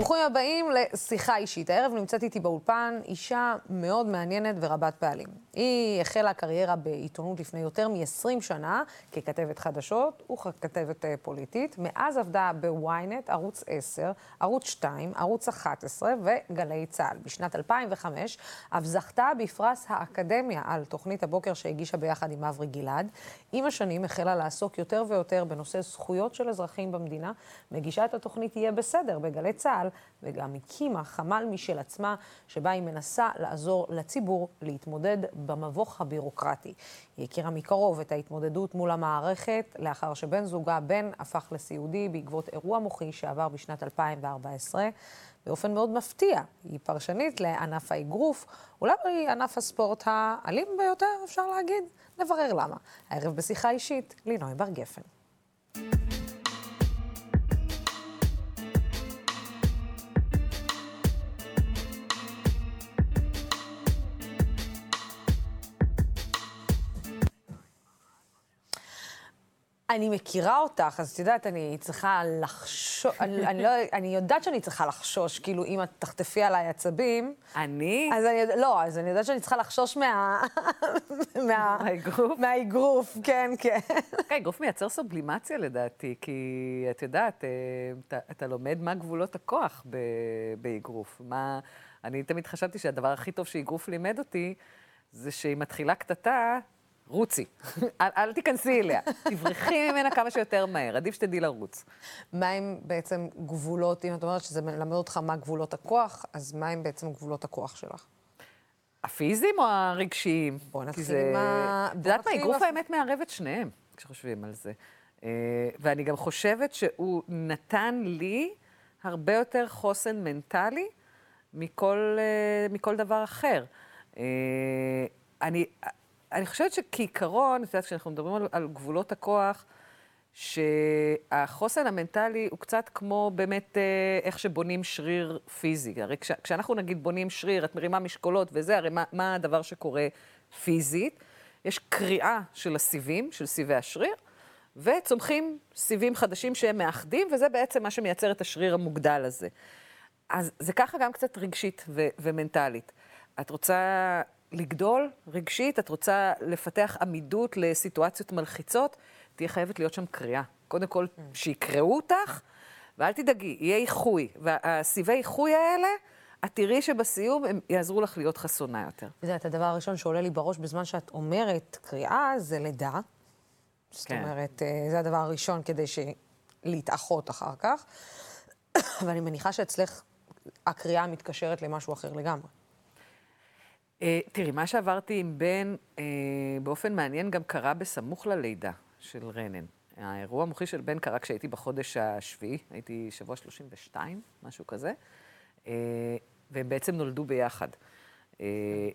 ברוכים הבאים לשיחה אישית. הערב נמצאת איתי באולפן אישה מאוד מעניינת ורבת פעלים. היא החלה קריירה בעיתונות לפני יותר מ-20 שנה ככתבת חדשות וככתבת אה, פוליטית. מאז עבדה בוויינט, ערוץ 10, ערוץ 2, ערוץ 11 וגלי צה"ל. בשנת 2005 אף זכתה בפרס האקדמיה על תוכנית הבוקר שהגישה ביחד עם אברי גלעד. עם השנים החלה לעסוק יותר ויותר בנושא זכויות של אזרחים במדינה. מגישה את התוכנית יהיה בסדר בגלי צה"ל, וגם הקימה חמ"ל משל עצמה, שבה היא מנסה לעזור לציבור להתמודד במבוך הבירוקרטי. היא הכירה מקרוב את ההתמודדות מול המערכת, לאחר שבן זוגה, בן, הפך לסיעודי בעקבות אירוע מוחי שעבר בשנת 2014. באופן מאוד מפתיע, היא פרשנית לענף האגרוף, אולי ענף הספורט האלים ביותר, אפשר להגיד. נברר למה. הערב בשיחה אישית, לינוי בר גפן. אני מכירה אותך, אז את יודעת, אני צריכה לחשוש, אני, אני, לא, אני יודעת שאני צריכה לחשוש, כאילו, אם את תחטפי עליי עצבים. אני? אז אני, לא, אז אני יודעת שאני צריכה לחשוש מה... מה... מהאגרוף? מהאגרוף, כן, כן. כן, אגרוף מייצר סובלימציה לדעתי, כי את יודעת, אה, אתה, אתה לומד מה גבולות הכוח באגרוף. מה... אני תמיד חשבתי שהדבר הכי טוב שאגרוף לימד אותי, זה שהיא מתחילה קטטה, רוצי, אל, אל תיכנסי אליה, תברחי ממנה כמה שיותר מהר, עדיף שתדעי לרוץ. מה הם בעצם גבולות, אם את אומרת שזה מלמד אותך מה גבולות הכוח, אז מה הם בעצם גבולות הכוח שלך? הפיזיים או הרגשיים? בוא נתחיל זה... עם ה... את יודעת מה, אגרוף האמת מערב את שניהם, כשחושבים על זה. Uh, ואני גם חושבת שהוא נתן לי הרבה יותר חוסן מנטלי מכל, uh, מכל דבר אחר. Uh, אני, אני חושבת שכעיקרון, את יודעת, כשאנחנו מדברים על, על גבולות הכוח, שהחוסן המנטלי הוא קצת כמו באמת אה, איך שבונים שריר פיזי. הרי כש, כשאנחנו נגיד בונים שריר, את מרימה משקולות וזה, הרי מה, מה הדבר שקורה פיזית? יש קריאה של הסיבים, של סיבי השריר, וצומחים סיבים חדשים שהם מאחדים, וזה בעצם מה שמייצר את השריר המוגדל הזה. אז זה ככה גם קצת רגשית ו- ומנטלית. את רוצה לגדול רגשית, את רוצה לפתח עמידות לסיטואציות מלחיצות, תהיה חייבת להיות שם קריאה. קודם כל, שיקראו אותך, ואל תדאגי, יהיה איחוי. והסיבי איחוי האלה, את תראי שבסיום הם יעזרו לך להיות חסונה יותר. את יודעת, הדבר הראשון שעולה לי בראש בזמן שאת אומרת קריאה, זה לידה. זאת כן. אומרת, אה, זה הדבר הראשון כדי ש... להתאחות אחר כך. ואני מניחה שאצלך הקריאה מתקשרת למשהו אחר לגמרי. אה, תראי, מה שעברתי עם בן, uh, באופן מעניין, גם קרה בסמוך ללידה של רנן. האירוע המוחי של בן קרה כשהייתי בחודש השביעי, הייתי שבוע 32, משהו כזה, uh, והם בעצם נולדו ביחד,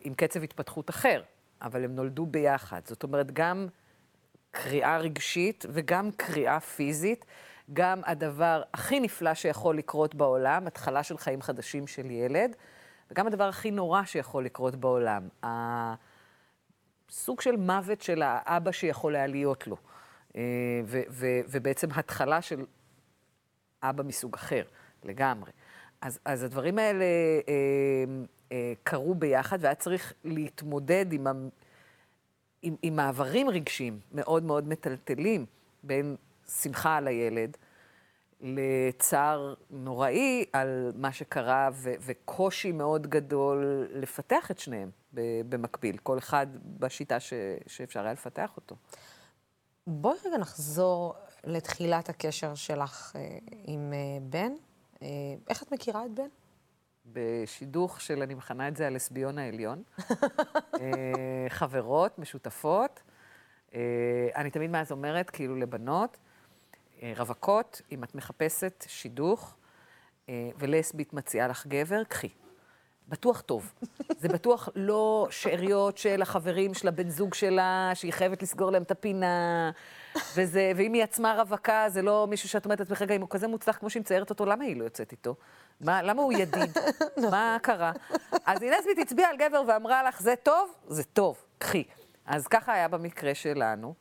עם קצב התפתחות אחר, אבל הם נולדו ביחד. זאת אומרת, גם קריאה רגשית וגם קריאה פיזית, גם הדבר הכי נפלא שיכול לקרות בעולם, התחלה של חיים חדשים של ילד. וגם הדבר הכי נורא שיכול לקרות בעולם, הסוג של מוות של האבא שיכול היה להיות לו, אה, ו- ו- ובעצם התחלה של אבא מסוג אחר לגמרי. אז, אז הדברים האלה אה, אה, קרו ביחד, והיה צריך להתמודד עם, עם, עם מעברים רגשיים מאוד מאוד מטלטלים בין שמחה על הילד, לצער נוראי על מה שקרה, ו- וקושי מאוד גדול לפתח את שניהם במקביל, כל אחד בשיטה ש- שאפשר היה לפתח אותו. בואי רגע נחזור לתחילת הקשר שלך אה, עם אה, בן. אה, איך את מכירה את בן? בשידוך של, אני מכנה את זה הלסביון העליון. חברות, משותפות. אני תמיד מאז אומרת, כאילו לבנות, אה, רווקות, אם את מחפשת שידוך אה, ולסבית מציעה לך גבר, קחי. בטוח טוב. זה בטוח לא שאריות של החברים של הבן זוג שלה, שהיא חייבת לסגור להם את הפינה, וזה, ואם היא עצמה רווקה, זה לא מישהו שאת אומרת לעצמך, רגע, אם הוא כזה מוצלח כמו שהיא מציירת אותו, למה היא לא יוצאת איתו? מה, למה הוא ידיד? מה קרה? אז היא לסבית הצביעה על גבר ואמרה לך, זה טוב? זה טוב, קחי. אז ככה היה במקרה שלנו.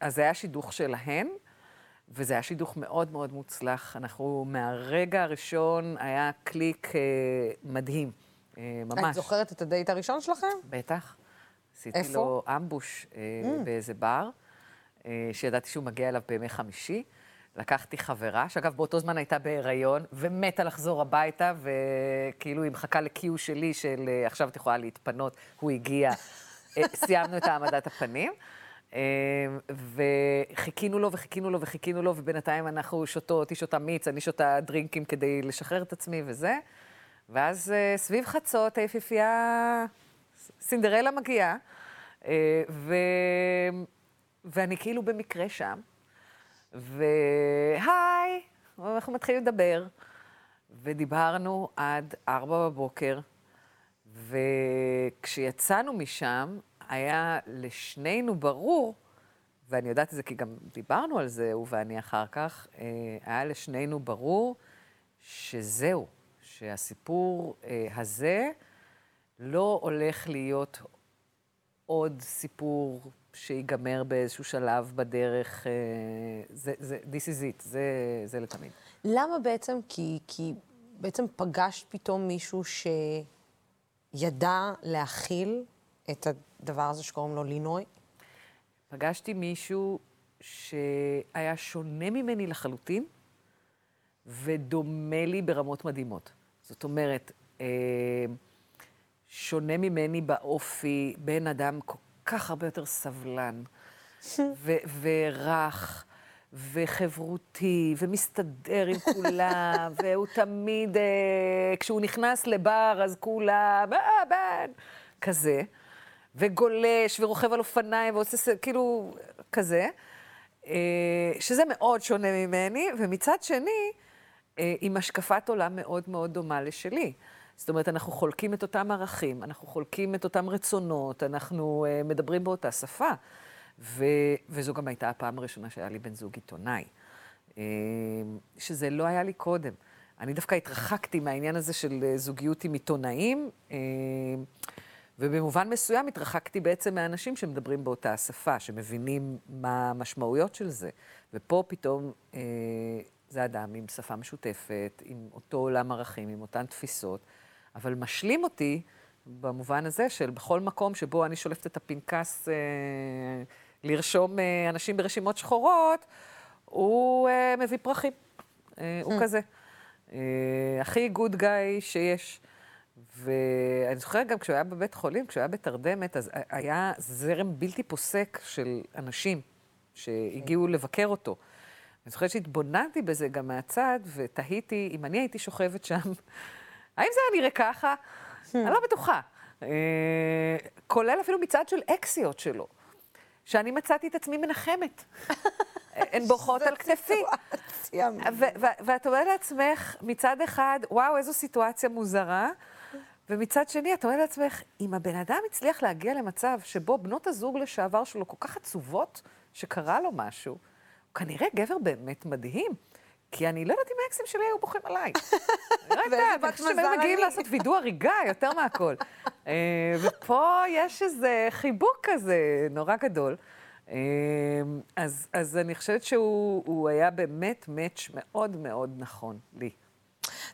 אז זה היה שידוך שלהן, וזה היה שידוך מאוד מאוד מוצלח. אנחנו, מהרגע הראשון היה קליק אה, מדהים, אה, ממש. את זוכרת את הדייט הראשון שלכם? בטח. עשיתי איפה? לו אמבוש אה, Mm. באיזה בר, אה, שידעתי שהוא מגיע אליו בימי חמישי. לקחתי חברה, שאגב באותו זמן הייתה בהיריון, ומתה לחזור הביתה, וכאילו היא מחכה לקיו שלי של אה, עכשיו את יכולה להתפנות, הוא הגיע, אה, סיימנו את העמדת הפנים. אה, וחיכינו לו וחיכינו לו וחיכינו לו, ובינתיים אנחנו שותות, היא שותה מיץ, אני שותה דרינקים כדי לשחרר את עצמי וזה. ואז אה, סביב חצות היפיפייה סינדרלה מגיעה, אה, ו... ואני כאילו במקרה שם, והי, אנחנו מתחילים לדבר, ודיברנו עד ארבע בבוקר, וכשיצאנו משם, היה לשנינו ברור, ואני יודעת את זה כי גם דיברנו על זה, הוא ואני אחר כך, אה, היה לשנינו ברור שזהו, שהסיפור אה, הזה לא הולך להיות עוד סיפור שיגמר באיזשהו שלב בדרך. אה, זה, זה, this is it, זה, זה לתמיד. למה בעצם? כי, כי בעצם פגשת פתאום מישהו שידע להכיל את הדבר הזה שקוראים לו לינוי? פגשתי מישהו שהיה שונה ממני לחלוטין, ודומה לי ברמות מדהימות. זאת אומרת, אה, שונה ממני באופי, בן אדם כל כך הרבה יותר סבלן, ו- ורך, וחברותי, ומסתדר עם כולם, והוא תמיד, אה, כשהוא נכנס לבר, אז כולם, אה, בן, כזה. וגולש, ורוכב על אופניים, ועושה, כאילו, כזה. אה, שזה מאוד שונה ממני, ומצד שני, אה, עם השקפת עולם מאוד מאוד דומה לשלי. זאת אומרת, אנחנו חולקים את אותם ערכים, אנחנו חולקים את אותם רצונות, אנחנו uh, מדברים באותה שפה. ו, וזו גם הייתה הפעם הראשונה שהיה לי בן זוג עיתונאי, שזה לא היה לי קודם. אני דווקא התרחקתי מהעניין הזה של זוגיות עם עיתונאים, ובמובן מסוים התרחקתי בעצם מאנשים שמדברים באותה השפה, שמבינים מה המשמעויות של זה. ופה פתאום uh, זה אדם עם שפה משותפת, עם אותו עולם ערכים, עם אותן תפיסות. אבל משלים אותי במובן הזה של בכל מקום שבו אני שולפת את הפנקס אה, לרשום אה, אנשים ברשימות שחורות, הוא אה, מביא פרחים. אה, הוא כזה. אה, הכי גוד גאי שיש. ואני זוכרת גם כשהוא היה בבית חולים, כשהוא היה בתרדמת, אז היה זרם בלתי פוסק של אנשים שהגיעו לבקר אותו. אני זוכרת שהתבוננתי בזה גם מהצד, ותהיתי אם אני הייתי שוכבת שם, האם זה היה נראה ככה? אני לא בטוחה. אה, כולל אפילו מצד של אקסיות שלו, שאני מצאתי את עצמי מנחמת. הן בוכות על כתפי. ואת אומרת לעצמך, מצד אחד, וואו, איזו סיטואציה מוזרה, ומצד שני, את אומרת לעצמך, אם הבן אדם הצליח להגיע למצב שבו בנות הזוג לשעבר שלו כל כך עצובות שקרה לו משהו, הוא כנראה גבר באמת מדהים. כי אני לא יודעת אם האקסים שלי היו בוכים עליי. אני לא יודעת, אני חושבת שהם היו מגיעים. לעשות וידוא הריגה יותר מהכל. אה, ופה יש איזה חיבוק כזה נורא גדול. אה, אז, אז אני חושבת שהוא הוא היה באמת מאץ' מאוד מאוד נכון לי.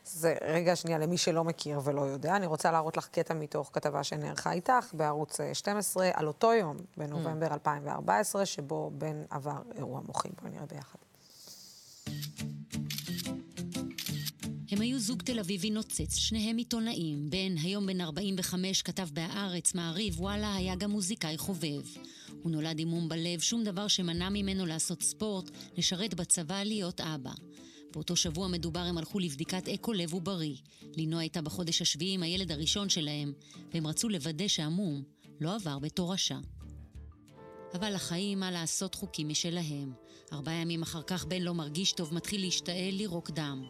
זה רגע שנייה, למי שלא מכיר ולא יודע, אני רוצה להראות לך קטע מתוך כתבה שנערכה איתך בערוץ אה, 12, על אותו יום, בנובמבר 2014, שבו בן עבר אירוע מוחי. בואי נראה ביחד. הם היו זוג תל אביבי נוצץ, שניהם עיתונאים. בן, היום בן 45, כתב בהארץ, מעריב, וואלה, היה גם מוזיקאי חובב. הוא נולד עם מום בלב, שום דבר שמנע ממנו לעשות ספורט, לשרת בצבא, להיות אבא. באותו שבוע מדובר הם הלכו לבדיקת אקו לב עוברי. לינו הייתה בחודש השביעי עם הילד הראשון שלהם, והם רצו לוודא שהמום לא עבר בתורשה. אבל לחיים, מה לעשות, חוקים משלהם. ארבעה ימים אחר כך בן לא מרגיש טוב, מתחיל להשתעל, לירוק דם.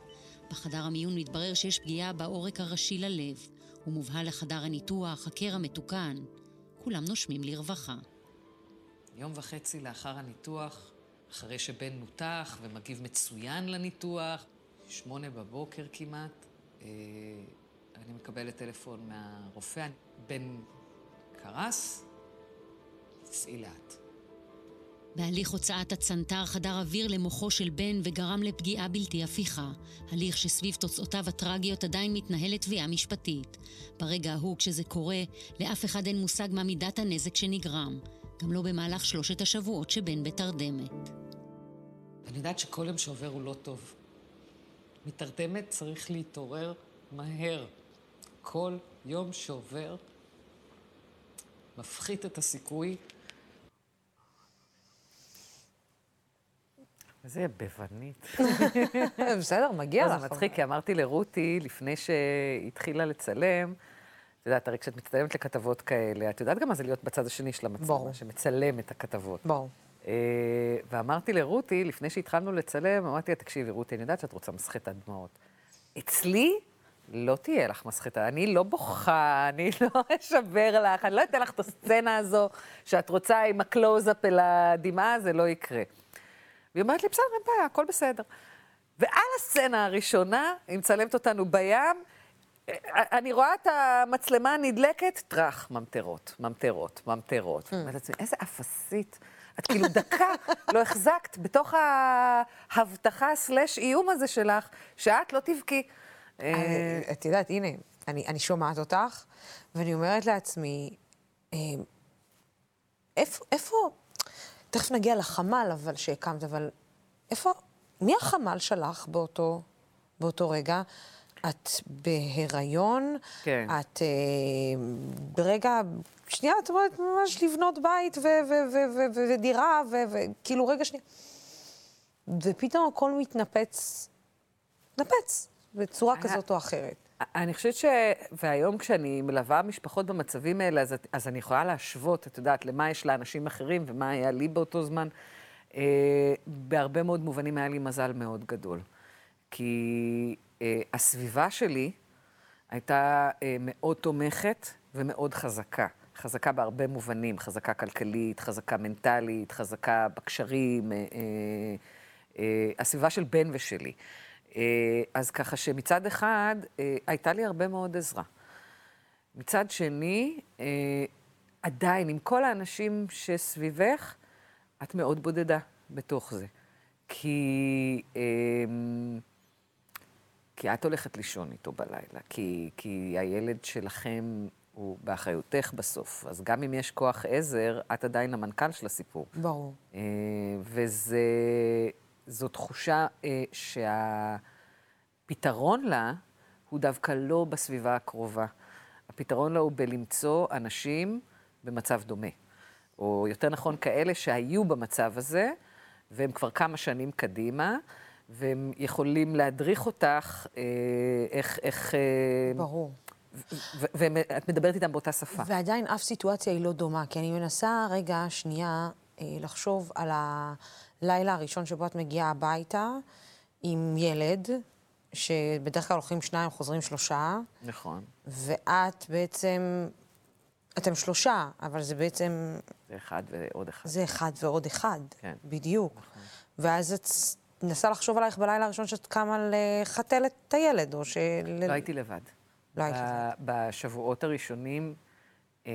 בחדר המיון מתברר שיש פגיעה בעורק הראשי ללב. הוא מובהל לחדר הניתוח, הקרע מתוקן. כולם נושמים לרווחה. יום וחצי לאחר הניתוח, אחרי שבן נותח ומגיב מצוין לניתוח, שמונה בבוקר כמעט, אה, אני מקבלת טלפון מהרופא, בן קרס, תסעי לאט. בהליך הוצאת הצנתר חדר אוויר למוחו של בן וגרם לפגיעה בלתי הפיכה. הליך שסביב תוצאותיו הטרגיות עדיין מתנהלת תביעה משפטית. ברגע ההוא, כשזה קורה, לאף אחד אין מושג מה מידת הנזק שנגרם. גם לא במהלך שלושת השבועות שבן בתרדמת. אני יודעת שכל יום שעובר הוא לא טוב. מתרדמת צריך להתעורר מהר. כל יום שעובר מפחית את הסיכוי. איזה יבבנית. בסדר, מגיע לך. זה מצחיק, כי אמרתי לרותי, לפני שהתחילה לצלם, את יודעת, הרי כשאת מצטלמת לכתבות כאלה, את יודעת גם מה זה להיות בצד השני של המצלמה. שמצלם את הכתבות. ברור. אה, ואמרתי לרותי, לפני שהתחלנו לצלם, אמרתי לה, תקשיבי, רותי, אני יודעת שאת רוצה מסחטת דמעות. אצלי לא תהיה לך מסחטה. אני לא בוכה, אני לא אשבר לך, אני לא אתן לך את הסצנה הזו שאת רוצה עם הקלוז-אפ אל הדמעה, זה לא יקרה. והיא אומרת לי, בסדר, אין בעיה, הכל בסדר. ועל הסצנה הראשונה, היא מצלמת אותנו בים, אה, אני רואה את המצלמה הנדלקת, טראח, ממטרות, ממטרות, ממטרות. לעצמי, איזה אפסית. את כאילו דקה לא החזקת בתוך ההבטחה סלש איום הזה שלך, שאת לא תבכי. אה, את יודעת, הנה, אני, אני שומעת אותך, ואני אומרת לעצמי, אה, איפה, איפה, תכף נגיע לחמ"ל אבל שהקמת, אבל איפה, מי החמ"ל שלך באותו, באותו רגע? את בהיריון, כן. את אה, ברגע, שנייה, את אומרת ממש לבנות בית ודירה, וכאילו רגע שנייה. ופתאום הכל מתנפץ, מתנפץ, בצורה כזאת או אחרת. אני חושבת ש... והיום כשאני מלווה משפחות במצבים האלה, אז, אז אני יכולה להשוות, את יודעת, למה יש לאנשים אחרים ומה היה לי באותו זמן. אה, בהרבה מאוד מובנים היה לי מזל מאוד גדול. כי אה, הסביבה שלי הייתה אה, מאוד תומכת ומאוד חזקה. חזקה בהרבה מובנים, חזקה כלכלית, חזקה מנטלית, חזקה בקשרים, אה, אה, אה, הסביבה של בן ושלי. אה, אז ככה שמצד אחד אה, הייתה לי הרבה מאוד עזרה. מצד שני, אה, עדיין, עם כל האנשים שסביבך, את מאוד בודדה בתוך זה. כי, אה, כי את הולכת לישון איתו בלילה, כי, כי הילד שלכם הוא באחריותך בסוף. אז גם אם יש כוח עזר, את עדיין המנכ"ל של הסיפור. ברור. אה, וזו תחושה אה, שהפתרון לה הוא דווקא לא בסביבה הקרובה. הפתרון לה הוא בלמצוא אנשים במצב דומה. או יותר נכון, כאלה שהיו במצב הזה, והם כבר כמה שנים קדימה, והם יכולים להדריך אותך אה, איך... איך אה, ברור. ואת מדברת איתם באותה שפה. ועדיין אף סיטואציה היא לא דומה, כי אני מנסה רגע, שנייה, אה, לחשוב על הלילה הראשון שבו את מגיעה הביתה עם ילד, שבדרך כלל הולכים שניים, חוזרים שלושה, נכון. ואת בעצם, אתם שלושה, אבל זה בעצם, זה אחד ועוד אחד. זה אחד ועוד אחד. כן. בדיוק. ואז את מנסה לחשוב עלייך בלילה הראשון שאת קמה לחתל את הילד, או של... לא הייתי לבד. לא היית לבד. בשבועות הראשונים, אה,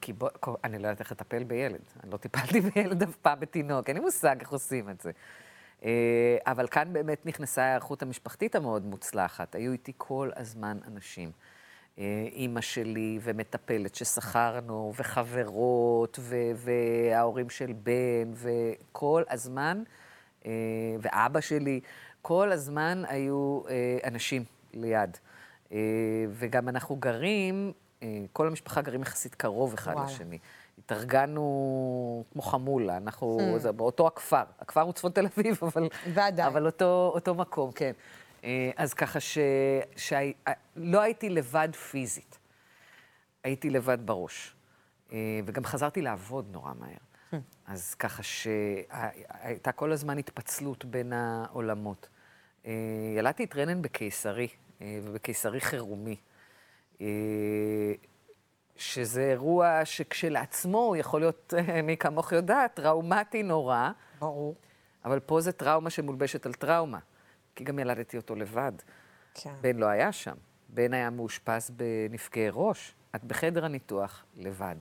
כי בוא, כל- אני לא יודעת איך לטפל בילד. אני לא טיפלתי בילד אף פעם בתינוק, אין לי מושג איך עושים את זה. אה, אבל כאן באמת נכנסה ההיערכות המשפחתית המאוד מוצלחת. היו איתי כל הזמן אנשים. אה, אימא שלי ומטפלת ששכרנו, וחברות, ו- וההורים של בן, וכל הזמן, ואבא שלי, כל הזמן היו אה, אנשים ליד. אה, וגם אנחנו גרים, אה, כל המשפחה גרים יחסית קרוב אחד וואלה. לשני. התארגנו כמו חמולה, אנחנו, זה באותו הכפר. הכפר הוא צפון תל אביב, אבל... ועדיין. אבל אותו, אותו מקום, כן. אה, אז ככה ש... שלא הייתי לבד פיזית, הייתי לבד בראש. אה, וגם חזרתי לעבוד נורא מהר. אז ככה שהייתה כל הזמן התפצלות בין העולמות. אה, ילדתי את רנן בקיסרי, אה, ובקיסרי חירומי. אה, שזה אירוע שכשלעצמו יכול להיות, מי כמוך יודעת, טראומטי נורא. ברור. אבל פה זה טראומה שמולבשת על טראומה, כי גם ילדתי אותו לבד. כן. בן לא היה שם. בן היה מאושפז בנפגעי ראש. את בחדר הניתוח לבד,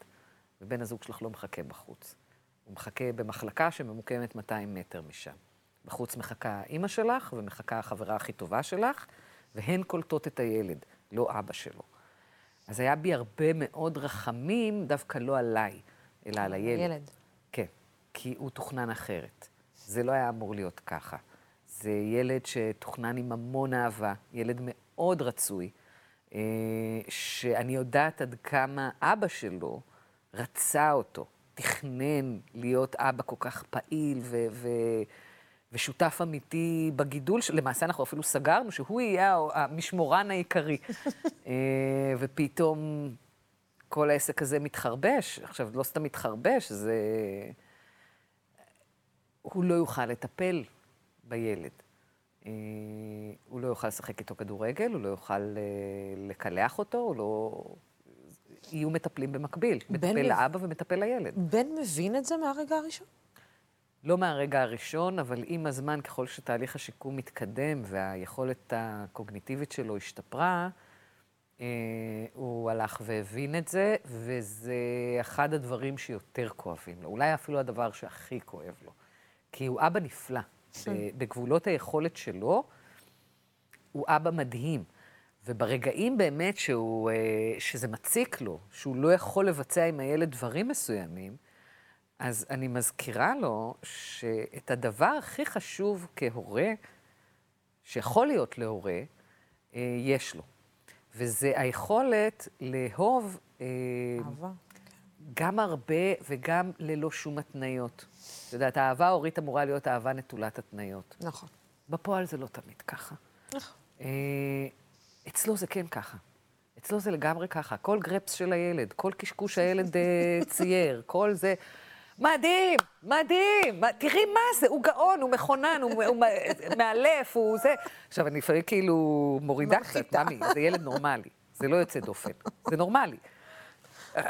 ובן הזוג שלך לא מחכה בחוץ. הוא מחכה במחלקה שממוקמת 200 מטר משם. בחוץ מחכה אימא שלך ומחכה החברה הכי טובה שלך, והן קולטות את הילד, לא אבא שלו. אז היה בי הרבה מאוד רחמים, דווקא לא עליי, אלא על הילד. ילד. כן, כי הוא תוכנן אחרת. זה לא היה אמור להיות ככה. זה ילד שתוכנן עם המון אהבה, ילד מאוד רצוי, אה, שאני יודעת עד כמה אבא שלו רצה אותו, תכנן להיות אבא כל כך פעיל ו- ו- ושותף אמיתי בגידול, למעשה אנחנו אפילו סגרנו שהוא יהיה המשמורן העיקרי. אה, ופתאום כל העסק הזה מתחרבש. עכשיו, לא סתם מתחרבש, זה... הוא לא יוכל לטפל בילד. אה, הוא לא יוכל לשחק איתו כדורגל, הוא לא יוכל אה, לקלח אותו, הוא לא... יהיו מטפלים במקביל. מטפל מב- לאבא ומטפל לילד. בן מבין את זה מהרגע הראשון? לא מהרגע הראשון, אבל עם הזמן, ככל שתהליך השיקום מתקדם והיכולת הקוגניטיבית שלו השתפרה, אה, הוא הלך והבין את זה, וזה אחד הדברים שיותר כואבים לו. אולי אפילו הדבר שהכי כואב לו. כי הוא אבא נפלא. ב- בגבולות היכולת שלו, הוא אבא מדהים. וברגעים באמת שהוא, אה, שזה מציק לו, שהוא לא יכול לבצע עם הילד דברים מסוימים, אז אני מזכירה לו שאת הדבר הכי חשוב כהורה, שיכול להיות להורה, אה, יש לו. וזה היכולת לאהוב אה, אהבה. גם הרבה וגם ללא שום התניות. את יודעת, האהבה ההורית אמורה להיות אהבה נטולת התניות. נכון. בפועל זה לא תמיד ככה. נכון. אצלו זה כן ככה. אצלו זה לגמרי ככה. כל גרפס של הילד, כל קשקוש הילד אה, צייר, כל זה... מדהים, מדהים, תראי מה זה, הוא גאון, הוא מכונן, הוא, הוא מאלף, הוא זה. עכשיו, אני לפעמים כאילו מורידה קצת. ממי, זה ילד נורמלי, זה לא יוצא דופן, זה נורמלי.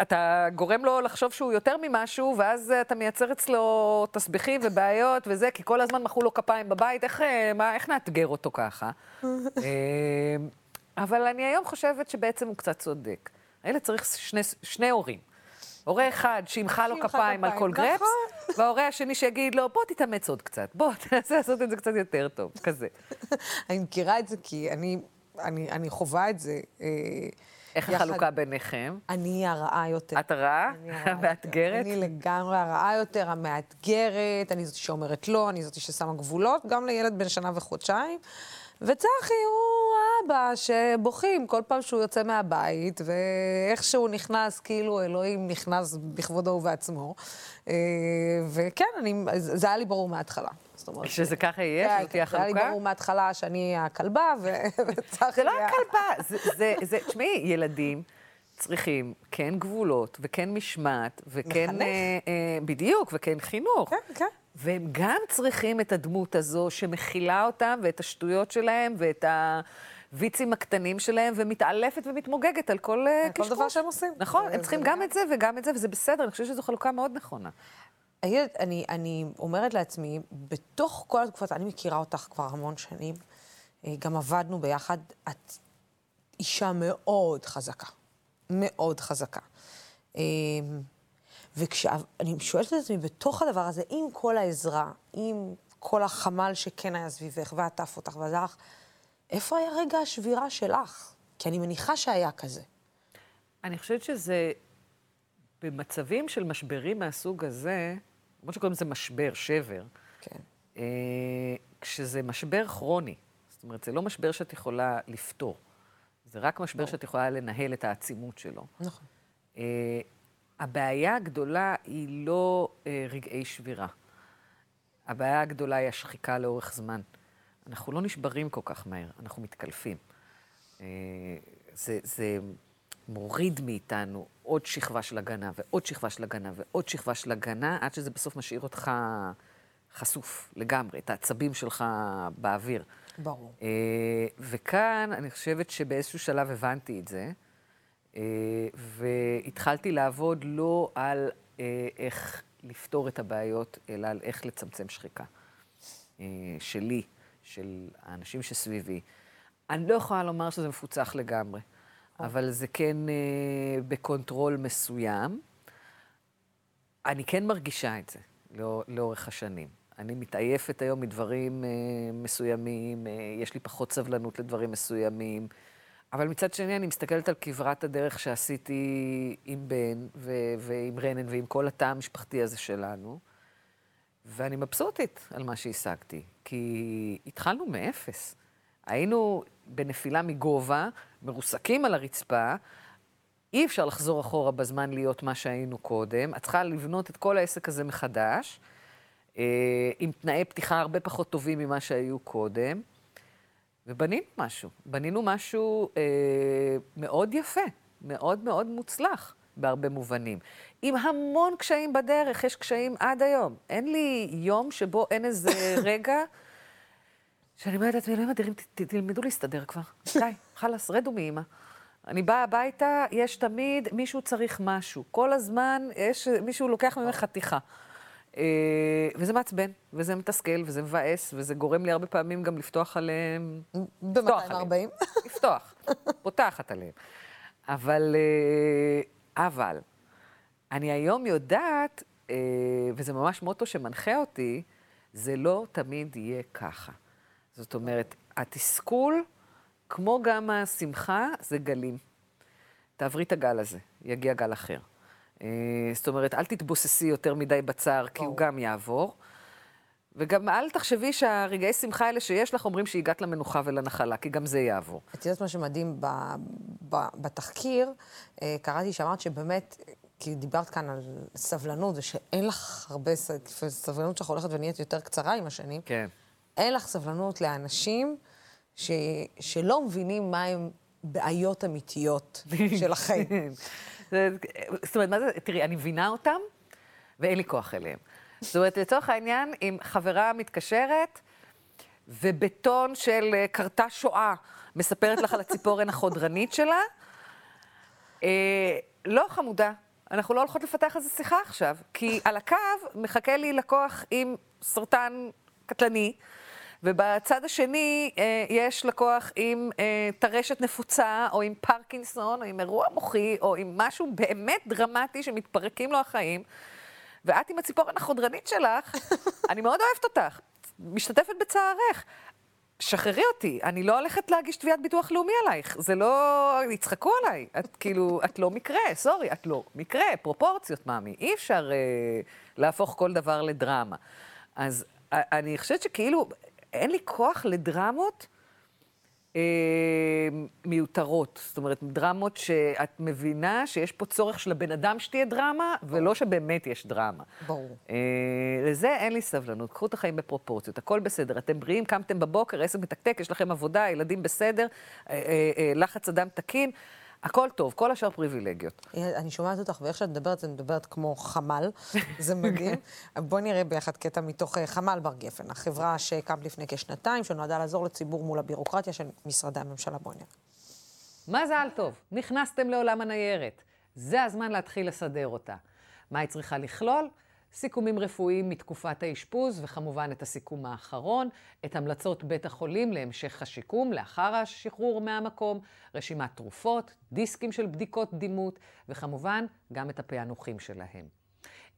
אתה גורם לו לחשוב שהוא יותר ממשהו, ואז אתה מייצר אצלו תסביכים ובעיות וזה, כי כל הזמן מחאו לו כפיים בבית, איך, אה, מה, איך נאתגר אותו ככה? אבל אני היום חושבת שבעצם הוא קצת צודק. הילד צריך שני, שני הורים. הורה אחד שימחא לו כפיים על כל כפיים, גרפס, וההורה השני שיגיד לו, בוא תתאמץ עוד קצת, בוא, תנסה לעשות את זה קצת יותר טוב, כזה. אני מכירה את זה כי אני, אני, אני חובה את זה. אה, איך יחד- החלוקה ביניכם? אני הרעה יותר. את הרעה? המאתגרת? אני לגמרי הרעה יותר, המאתגרת, אני זאת שאומרת לא, אני זאת ששמה גבולות, גם לילד בן שנה וחודשיים. וצחי הוא האבא שבוכים כל פעם שהוא יוצא מהבית, ואיך שהוא נכנס, כאילו אלוהים נכנס בכבודו ובעצמו. אה, וכן, אני, זה היה לי ברור מההתחלה. זאת אומרת... שזה ככה יהיה, כן, שזאת תהיה כן, זה היה לי החלוקה? ברור מההתחלה שאני הכלבה, ו- וצחי... זה לא הכלבה, זה, תשמעי, ילדים צריכים כן גבולות, וכן משמעת, וכן... לחנך. אה, אה, בדיוק, וכן חינוך. כן, כן. והם גם צריכים את הדמות הזו שמכילה אותם, ואת השטויות שלהם, ואת הוויצים הקטנים שלהם, ומתעלפת ומתמוגגת על כל אה, על כל קשקוש. דבר שהם עושים. נכון, הם צריכים גם. את זה וגם את זה, וזה בסדר, אני חושבת שזו חלוקה מאוד נכונה. הילד, אני, אני אומרת לעצמי, בתוך כל התקופות, אני מכירה אותך כבר המון שנים, אה, גם עבדנו ביחד, את אישה מאוד חזקה, מאוד חזקה. אה, וכשאני שואלת את עצמי, בתוך הדבר הזה, עם כל העזרה, עם כל החמ"ל שכן היה סביבך, ועטף אותך ועזר לך, איפה היה רגע השבירה שלך? כי אני מניחה שהיה כזה. אני חושבת שזה, במצבים של משברים מהסוג הזה, למרות שקוראים לזה משבר, שבר, כן. אה, כשזה משבר כרוני, זאת אומרת, זה לא משבר שאת יכולה לפתור, זה רק משבר שאת יכולה לנהל את העצימות שלו. נכון. אה, הבעיה הגדולה היא לא אה, רגעי שבירה. הבעיה הגדולה היא השחיקה לאורך זמן. אנחנו לא נשברים כל כך מהר, אנחנו מתקלפים. אה, זה, זה מוריד מאיתנו עוד שכבה של הגנה, ועוד שכבה של הגנה, ועוד שכבה של הגנה, עד שזה בסוף משאיר אותך חשוף לגמרי, את העצבים שלך באוויר. ברור. אה, וכאן אני חושבת שבאיזשהו שלב הבנתי את זה, אה, והתחלתי לעבוד לא על איך לפתור את הבעיות, אלא על איך לצמצם שחיקה. שלי, של האנשים שסביבי. אני לא יכולה לומר שזה מפוצח לגמרי, אבל זה כן אה, ב control מסוים. אני כן מרגישה את זה. לא, לאורך השנים. אני מתעייפת היום מדברים אה, מסוימים, אה, יש לי פחות סבלנות לדברים מסוימים, אבל מצד שני אני מסתכלת על כברת הדרך שעשיתי עם בן ו- ועם רנן ועם כל התא המשפחתי הזה שלנו, ואני מבסוטית על מה שהשגתי, כי התחלנו מאפס. היינו בנפילה מגובה, מרוסקים על הרצפה, אי אפשר לחזור אחורה בזמן להיות מה שהיינו קודם. את צריכה לבנות את כל העסק הזה מחדש, אה, עם תנאי פתיחה הרבה פחות טובים ממה שהיו קודם, ובנינו משהו. בנינו משהו אה, מאוד יפה, מאוד מאוד מוצלח בהרבה מובנים. עם המון קשיים בדרך, יש קשיים עד היום. אין לי יום שבו אין איזה רגע שאני אומרת לעצמי, אלוהים אדירים, תלמדו להסתדר כבר. די, חלאס, רדו מאימא. אני באה הביתה, יש תמיד, מישהו צריך משהו. כל הזמן יש, מישהו לוקח ממך חתיכה. אה, וזה מעצבן, וזה מתסכל, וזה מבאס, וזה גורם לי הרבה פעמים גם לפתוח עליהם... לפתוח עליהם. ב-240. לפתוח, פותחת עליהם. אבל, אה, אבל, אני היום יודעת, אה, וזה ממש מוטו שמנחה אותי, זה לא תמיד יהיה ככה. זאת אומרת, התסכול, כמו גם השמחה, זה גלים. תעברי את הגל הזה, יגיע גל אחר. אה, זאת אומרת, אל תתבוססי יותר מדי בצער, כי הוא. גם יעבור. וגם אל תחשבי שהרגעי שמחה האלה שיש לך אומרים שהגעת למנוחה ולנחלה, כי גם זה יעבור. את יודעת מה שמדהים ב, ב, בתחקיר? אה, קראתי שאמרת שבאמת, כי דיברת כאן על סבלנות, ושאין לך הרבה סבלנות שלך הולכת ונהיית יותר קצרה עם השנים. כן. אין לך סבלנות לאנשים ש, שלא מבינים מהם בעיות אמיתיות של החיים. זאת אומרת, מה זה, תראי, אני מבינה אותם, ואין לי כוח אליהם. זאת אומרת, לצורך העניין, אם חברה מתקשרת, ובטון של אה, קרתה שואה מספרת לך על הציפורן החודרנית שלה, אה, לא, חמודה, אנחנו לא הולכות לפתח איזה שיחה עכשיו, כי על הקו מחכה לי לקוח עם סרטן קטלני, ובצד השני אה, יש לקוח עם אה, טרשת נפוצה, או עם פרקינסון, או עם אירוע מוחי, או עם משהו באמת דרמטי שמתפרקים לו החיים, ואת עם הציפורן החודרנית שלך, אני מאוד אוהבת אותך, משתתפת בצערך. שחררי אותי, אני לא הולכת להגיש תביעת ביטוח לאומי עלייך, זה לא... יצחקו עליי. את כאילו, את לא מקרה, סורי, את לא מקרה, פרופורציות, מאמי. אי אפשר אה, להפוך כל דבר לדרמה. אז אה, אני חושבת שכאילו, אין לי כוח לדרמות אה, מיותרות. זאת אומרת, דרמות שאת מבינה שיש פה צורך של הבן אדם שתהיה דרמה, ולא שבאמת יש דרמה. ברור. אה, לזה אין לי סבלנות. קחו את החיים בפרופורציות, הכל בסדר. אתם בריאים, קמתם בבוקר, עסק מתקתק, יש לכם עבודה, ילדים בסדר, אה, אה, אה, לחץ אדם תקין, הכל טוב, כל השאר פריבילגיות. אני שומעת אותך, ואיך שאת מדברת, את מדברת כמו חמ"ל, זה מדהים. בואי נראה ביחד קטע מתוך אה, חמ"ל בר גפן, החברה שהקמת לפני כשנתיים, שנועדה לעזור לציבור מול הבירוקרטיה של משרדי הממשלה. בואי נראה. מזל טוב, נכנסתם לעולם הניירת. זה הזמן להתחיל לסדר אותה. מה היא צריכה לכלול? סיכומים רפואיים מתקופת האשפוז, וכמובן את הסיכום האחרון, את המלצות בית החולים להמשך השיקום לאחר השחרור מהמקום, רשימת תרופות, דיסקים של בדיקות דימות, וכמובן גם את הפענוחים שלהם.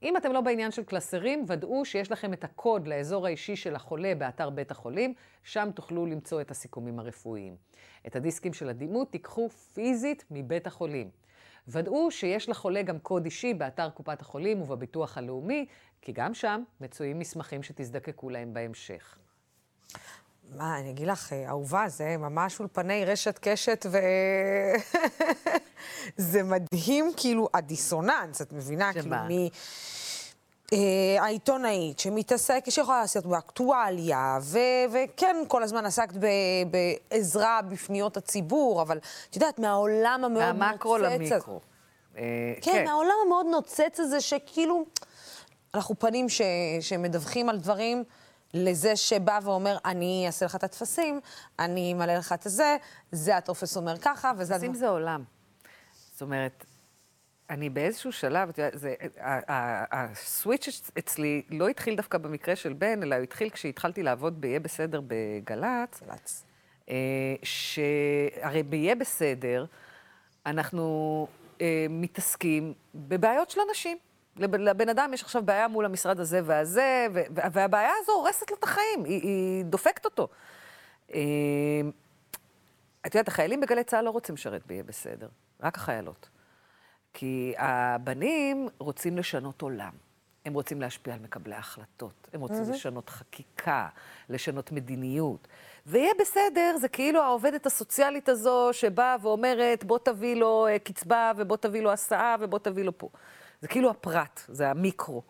אם אתם לא בעניין של קלסרים, ודאו שיש לכם את הקוד לאזור האישי של החולה באתר בית החולים, שם תוכלו למצוא את הסיכומים הרפואיים. את הדיסקים של הדימות תיקחו פיזית מבית החולים. ודאו שיש לחולה גם קוד אישי באתר קופת החולים ובביטוח הלאומי, כי גם שם מצויים מסמכים שתזדקקו להם בהמשך. מה, אני אגיד לך, אה, אהובה, זה ממש אולפני רשת קשת ו... זה מדהים, כאילו, הדיסוננס, את מבינה? שמה? כאילו, מ... אה, העיתונאית שמתעסקת, שיכולה לעשות באקטואליה, ו- וכן, כל הזמן עסקת ב- בעזרה בפניות הציבור, אבל את יודעת, מהעולם המאוד נוצץ... מהמקרו למיקרו. אה, כן, מהעולם המאוד נוצץ הזה, שכאילו, אנחנו פנים ש- שמדווחים על דברים לזה שבא ואומר, אני אעשה לך את הטפסים, אני אמלא לך את הזה, זה הטופס אומר ככה, וזה... אם זה עולם. זאת אומרת, אני באיזשהו שלב, את יודעת, זה- ה- ה- הסוויץ' אצלי לא התחיל דווקא במקרה של בן, אלא הוא התחיל כשהתחלתי לעבוד ב"יהיה בסדר" בגל"צ. גל"צ. אה, שהרי ב"יהיה בסדר", אנחנו אה, מתעסקים בבעיות של אנשים. לב- לבן אדם יש עכשיו בעיה מול המשרד הזה והזה, והבעיה הזו הורסת לו את החיים, היא, היא דופקת אותו. אה, את יודעת, החיילים בגלי צה"ל לא רוצים לשרת ביהיה בסדר, רק החיילות. כי הבנים רוצים לשנות עולם. הם רוצים להשפיע על מקבלי ההחלטות, הם רוצים לשנות חקיקה, לשנות מדיניות. ויהיה בסדר, זה כאילו העובדת הסוציאלית הזו שבאה ואומרת, בוא תביא לו אה, קצבה, ובוא תביא לו הסעה, ובוא תביא לו פה. זה כאילו הפרט, זה המיקרו.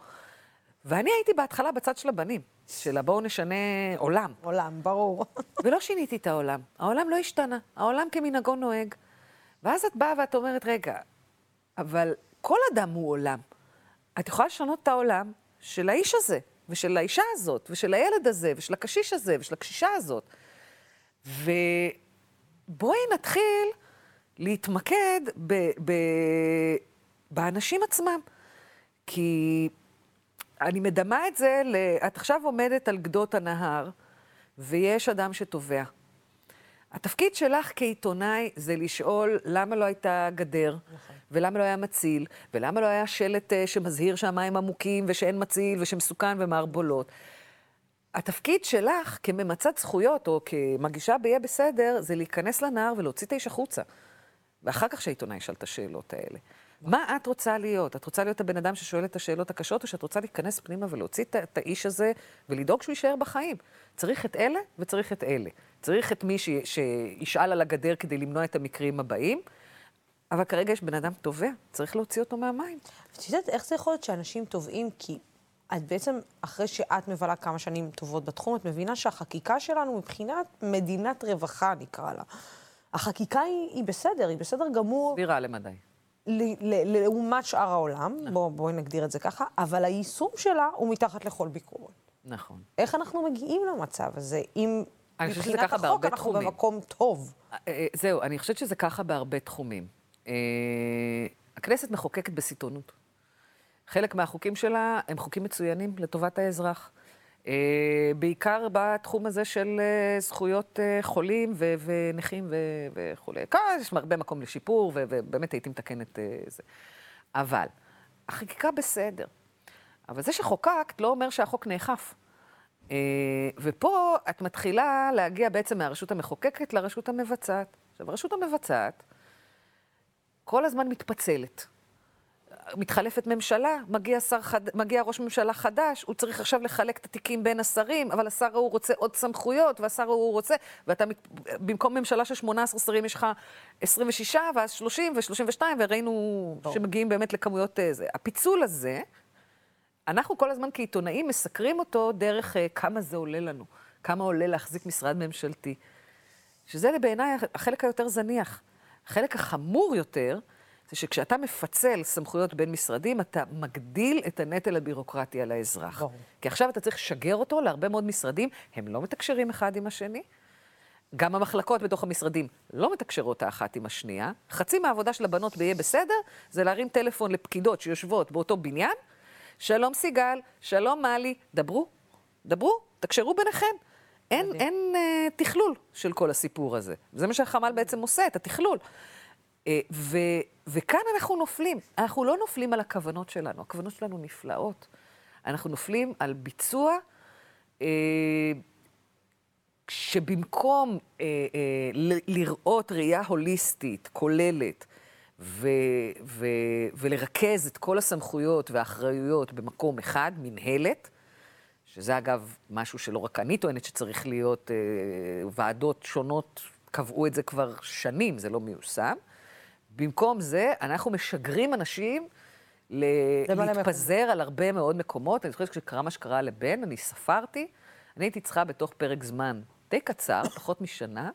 ואני הייתי בהתחלה בצד של הבנים, של בואו נשנה עולם. עולם, ברור. ולא שיניתי את העולם. העולם לא השתנה, העולם כמנהגו נוהג. ואז את באה ואת אומרת, רגע, אבל כל אדם הוא עולם. את יכולה לשנות את העולם של האיש הזה, ושל האישה הזאת, ושל הילד הזה, ושל הקשיש הזה, ושל הקשישה הזאת. ובואי נתחיל להתמקד ב- ב- באנשים עצמם. כי אני מדמה את זה, ל... את עכשיו עומדת על גדות הנהר, ויש אדם שטובע. התפקיד שלך כעיתונאי זה לשאול למה לא הייתה גדר, ולמה לא היה מציל, ולמה לא היה שלט אה, שמזהיר שהמים עמוקים, ושאין מציל, ושמסוכן ומערבולות. התפקיד שלך כממצת זכויות, או כמגישה ב"יהיה בסדר", זה להיכנס לנהר ולהוציא את האיש החוצה. ואחר כך שהעיתונאי ישאל את השאלות האלה. מה את רוצה להיות? את רוצה להיות הבן אדם ששואל את השאלות הקשות, או שאת רוצה להיכנס פנימה ולהוציא את- האיש הזה ולדאוג שהוא יישאר בחיים? צריך את אלה וצריך את אלה. צריך את מי ש- שישאל על הגדר כדי למנוע את המקרים הבאים, אבל כרגע יש בן אדם טובע, צריך להוציא אותו מהמים. את יודעת איך זה יכול להיות שאנשים טובעים? כי את בעצם, אחרי שאת מבלה כמה שנים טובות בתחום, את מבינה שהחקיקה שלנו מבחינת מדינת רווחה, נקרא לה. החקיקה היא, היא בסדר, היא בסדר גמור סבירה למדי. לעומת שאר העולם, בוא, בואי נגדיר את זה ככה, אבל היישום שלה הוא מתחת לכל ביקורת. נכון. איך אנחנו מגיעים למצב הזה, אם מבחינת ככה החוק אנחנו תחומים. במקום טוב? אה, אה, זהו, אני חושבת שזה ככה בהרבה תחומים. אה, הכנסת מחוקקת בסיטונות. חלק מהחוקים שלה הם חוקים מצוינים לטובת האזרח. אה, בעיקר בתחום הזה של אה, זכויות אה, חולים ו- ונכים ו- וכולי. כאן יש הרבה מקום לשיפור, ו- ובאמת הייתי מתקנת זה. אבל, החקיקה בסדר. אבל זה שחוקקת לא אומר שהחוק נאכף. ופה את מתחילה להגיע בעצם מהרשות המחוקקת לרשות המבצעת. עכשיו, הרשות המבצעת כל הזמן מתפצלת. מתחלפת ממשלה, מגיע, שר חד... מגיע ראש ממשלה חדש, הוא צריך עכשיו לחלק את התיקים בין השרים, אבל השר ההוא רוצה עוד סמכויות, והשר ההוא רוצה, ואתה, מת... במקום ממשלה של 18 שרים, יש לך 26, ואז 30 ו-32, וראינו ברור. שמגיעים באמת לכמויות אה, זה. הפיצול הזה, אנחנו כל הזמן כעיתונאים מסקרים אותו דרך uh, כמה זה עולה לנו, כמה עולה להחזיק משרד ממשלתי. שזה בעיניי החלק היותר זניח. החלק החמור יותר, זה שכשאתה מפצל סמכויות בין משרדים, אתה מגדיל את הנטל הבירוקרטי על האזרח. ברור. כי עכשיו אתה צריך לשגר אותו להרבה מאוד משרדים, הם לא מתקשרים אחד עם השני. גם המחלקות בתוך המשרדים לא מתקשרות האחת עם השנייה. חצי מהעבודה של הבנות ב"יהיה בסדר" זה להרים טלפון לפקידות שיושבות באותו בניין. שלום סיגל, שלום מלי, דברו, דברו, תקשרו ביניכן. אין, אין אה, תכלול של כל הסיפור הזה. זה מה שהחמ"ל בעצם עושה, את התכלול. אה, ו, וכאן אנחנו נופלים. אנחנו לא נופלים על הכוונות שלנו, הכוונות שלנו נפלאות. אנחנו נופלים על ביצוע אה, שבמקום אה, אה, לראות ראייה הוליסטית, כוללת, ו, ו, ולרכז את כל הסמכויות והאחריויות במקום אחד, מנהלת, שזה אגב משהו שלא רק אני טוענת שצריך להיות, אה, ועדות שונות קבעו את זה כבר שנים, זה לא מיושם. במקום זה, אנחנו משגרים אנשים ל- להתפזר על הרבה מאוד מקומות. אני זוכרת שכשקרה מה שקרה לבן, אני ספרתי, אני הייתי צריכה בתוך פרק זמן די קצר, פחות משנה,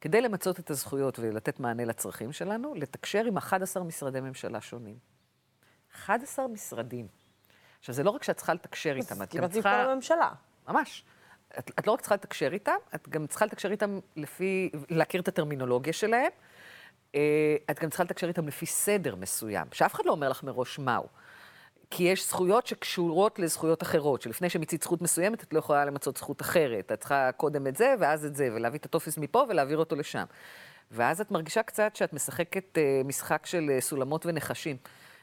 כדי למצות את הזכויות ולתת מענה לצרכים שלנו, לתקשר עם 11 משרדי ממשלה שונים. 11 משרדים. עכשיו, זה לא רק שאת צריכה לתקשר איתם, את גם כמעט צריכה... מכל הממשלה. ממש. את, את לא רק צריכה לתקשר איתם, את גם צריכה לתקשר איתם לפי, להכיר את הטרמינולוגיה שלהם. אה, את גם צריכה לתקשר איתם לפי סדר מסוים, שאף אחד לא אומר לך מראש מהו. כי יש זכויות שקשורות לזכויות אחרות, שלפני שמיצית זכות מסוימת, את לא יכולה למצות זכות אחרת. את צריכה קודם את זה, ואז את זה, ולהביא את הטופס מפה ולהעביר אותו לשם. ואז את מרגישה קצת שאת משחקת אה, משחק של אה, סולמות ונחשים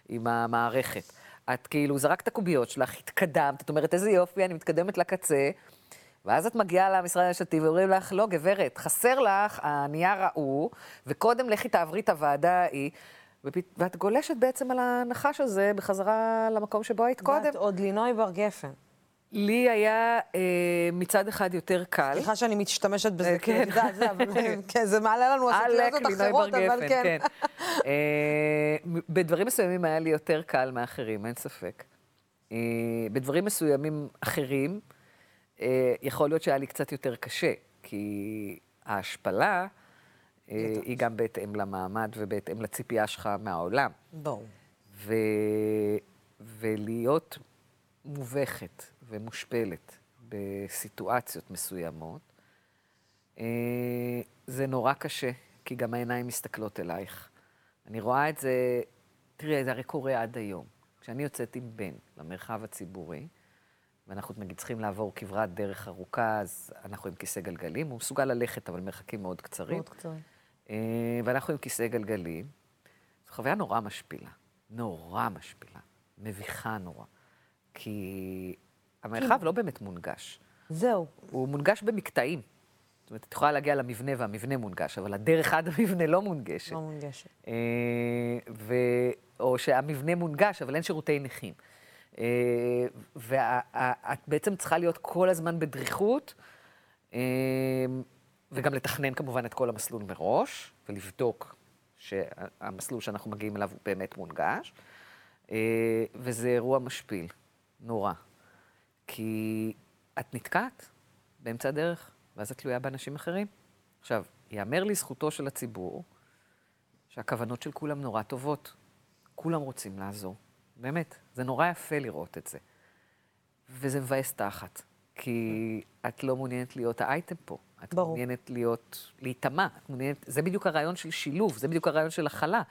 עם המערכת. את כאילו זרקת קוביות שלך, התקדמת, את אומרת, איזה יופי, אני מתקדמת לקצה, ואז את מגיעה למשרד הממשלתי ואומרים לך, לא, גברת, חסר לך הנייר ההוא, וקודם לכי תעברי את הוועדה ההיא. ואת גולשת בעצם על הנחש הזה בחזרה למקום שבו היית קודם. ואת עוד לינוי בר גפן. לי היה אה, מצד אחד יותר קל. סליחה שאני משתמשת בזה, אה, כי כן. את יודעת, זה, אבל כן, זה מעלה לנו אסוציאציות אחרות, אבל גפן, כן. אה, בדברים מסוימים היה לי יותר קל מאחרים, אין ספק. אה, בדברים מסוימים אחרים, אה, יכול להיות שהיה לי קצת יותר קשה, כי ההשפלה אה, היא גם בהתאם למעמד ובהתאם לציפייה שלך מהעולם. ברור. ו... ולהיות מובכת ומושפלת בסיטואציות מסוימות, אה, זה נורא קשה, כי גם העיניים מסתכלות אלייך. אני רואה את זה, תראי, זה הרי קורה עד היום. כשאני יוצאת עם בן למרחב הציבורי, ואנחנו נגיד צריכים לעבור כברת דרך ארוכה, אז אנחנו עם כיסא גלגלים, הוא מסוגל ללכת, אבל מרחקים מאוד קצרים. מאוד קצרים. אה, ואנחנו עם כיסא גלגלים. זו חוויה נורא משפילה. נורא משפילה. מביכה נורא. כי המרחב לא באמת מונגש. זהו. הוא מונגש במקטעים. זאת אומרת, את יכולה להגיע למבנה והמבנה מונגש, אבל הדרך עד המבנה לא מונגשת. לא מונגשת. אה, ו... או שהמבנה מונגש, אבל אין שירותי נכים. אה, ואת בעצם צריכה להיות כל הזמן בדריכות, אה, וגם לתכנן כמובן את כל המסלול מראש, ולבדוק שהמסלול שאנחנו מגיעים אליו הוא באמת מונגש. אה, וזה אירוע משפיל, נורא. כי את נתקעת באמצע הדרך, ואז את תלויה באנשים אחרים. עכשיו, ייאמר לזכותו של הציבור שהכוונות של כולם נורא טובות. כולם רוצים לעזור. באמת, זה נורא יפה לראות את זה. וזה מבאס תחת, כי את לא מעוניינת להיות האייטם פה. את ברור. מעוניינת להיות, להיטמע. את מעוניינת, זה בדיוק הרעיון של שילוב, זה בדיוק הרעיון של הכלה.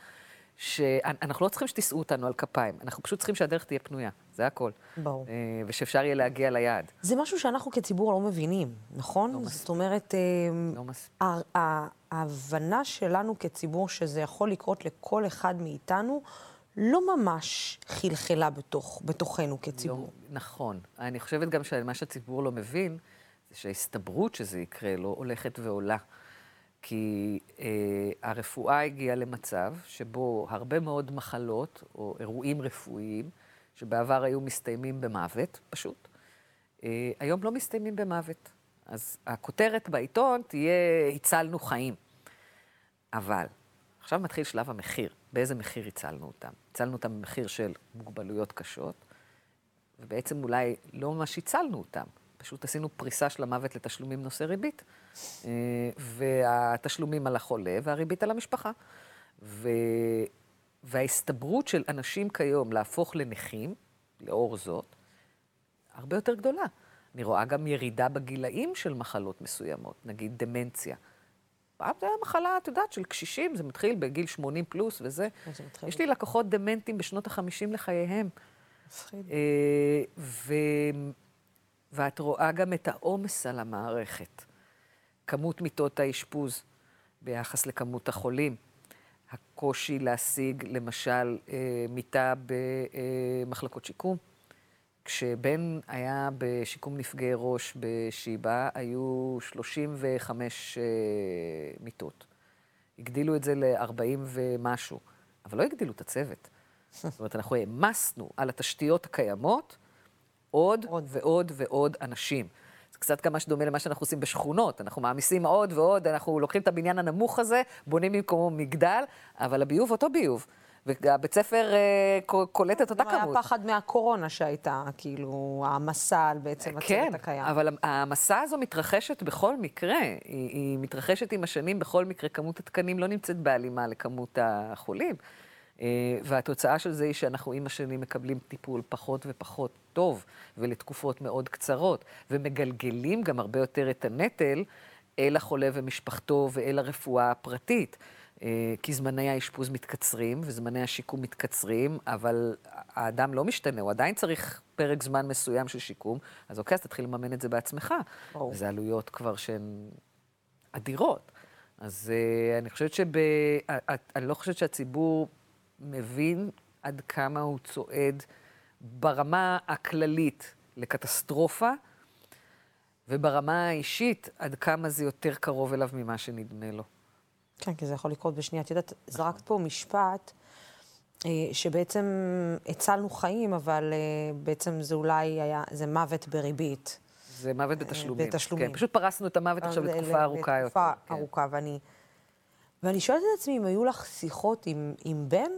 שאנחנו לא צריכים שתישאו אותנו על כפיים, אנחנו פשוט צריכים שהדרך תהיה פנויה, זה הכל. ברור. אה, ושאפשר יהיה להגיע ליעד. זה משהו שאנחנו כציבור לא מבינים, נכון? לא זאת מספיק. אומרת, אה, לא מספיק. ההבנה שלנו כציבור שזה יכול לקרות לכל אחד מאיתנו, לא ממש חלחלה בתוך, בתוכנו כציבור. לא, נכון. אני חושבת גם שמה שהציבור לא מבין, זה שההסתברות שזה יקרה לא הולכת ועולה. כי אה, הרפואה הגיעה למצב שבו הרבה מאוד מחלות או אירועים רפואיים, שבעבר היו מסתיימים במוות, פשוט, אה, היום לא מסתיימים במוות. אז הכותרת בעיתון תהיה, הצלנו חיים. אבל עכשיו מתחיל שלב המחיר. באיזה מחיר הצלנו אותם? הצלנו אותם במחיר של מוגבלויות קשות, ובעצם אולי לא ממש הצלנו אותם. פשוט עשינו פריסה של המוות לתשלומים נושאי ריבית. אה, והתשלומים על החולה והריבית על המשפחה. ו... וההסתברות של אנשים כיום להפוך לנכים, לאור זאת, הרבה יותר גדולה. אני רואה גם ירידה בגילאים של מחלות מסוימות, נגיד דמנציה. פעם זה היה מחלה, את יודעת, של קשישים, זה מתחיל בגיל 80 פלוס וזה. יש לי לקוחות דמנטים בשנות ה-50 לחייהם. מפחיד. אה, ו... ואת רואה גם את העומס על המערכת. כמות מיטות האשפוז ביחס לכמות החולים. הקושי להשיג, למשל, אה, מיטה במחלקות שיקום. כשבן היה בשיקום נפגעי ראש בשיבא, היו 35 אה, מיטות. הגדילו את זה ל-40 ומשהו, אבל לא הגדילו את הצוות. זאת אומרת, אנחנו העמסנו על התשתיות הקיימות עוד, עוד. ועוד ועוד אנשים. זה קצת גם מה שדומה למה שאנחנו עושים בשכונות. אנחנו מעמיסים עוד ועוד, אנחנו לוקחים את הבניין הנמוך הזה, בונים במקומו מגדל, אבל הביוב אותו ביוב. והבית ספר אה, קולט את אותה גם היה כמות. פחד מהקורונה שהייתה, כאילו, העמסה על בעצם הצוות כן, הקיים. אבל המסע הזו מתרחשת בכל מקרה. היא, היא מתרחשת עם השנים בכל מקרה. כמות התקנים לא נמצאת בהלימה לכמות החולים. אה, והתוצאה של זה היא שאנחנו עם השנים מקבלים טיפול פחות ופחות טוב, ולתקופות מאוד קצרות, ומגלגלים גם הרבה יותר את הנטל אל החולה ומשפחתו ואל הרפואה הפרטית. אה, כי זמני האשפוז מתקצרים וזמני השיקום מתקצרים, אבל האדם לא משתנה, הוא עדיין צריך פרק זמן מסוים של שיקום, אז אוקיי, אז תתחיל לממן את זה בעצמך. ברור. וזה עלויות כבר שהן אדירות. אז uh, אני חושבת שב... אה, אני לא חושבת שהציבור מבין עד כמה הוא צועד ברמה הכללית לקטסטרופה, וברמה האישית, עד כמה זה יותר קרוב אליו ממה שנדמה לו. כן, כי זה יכול לקרות בשנייה. את יודעת, זרקת פה משפט אה, שבעצם הצלנו חיים, אבל אה, בעצם זה אולי היה, זה מוות בריבית. זה מוות בתשלומים. בתשלומים. כן, פשוט פרסנו את המוות עכשיו לתקופה ארוכה יותר. לתקופה כן. ארוכה, ואני... ואני שואלת את עצמי אם היו לך שיחות עם, עם בן,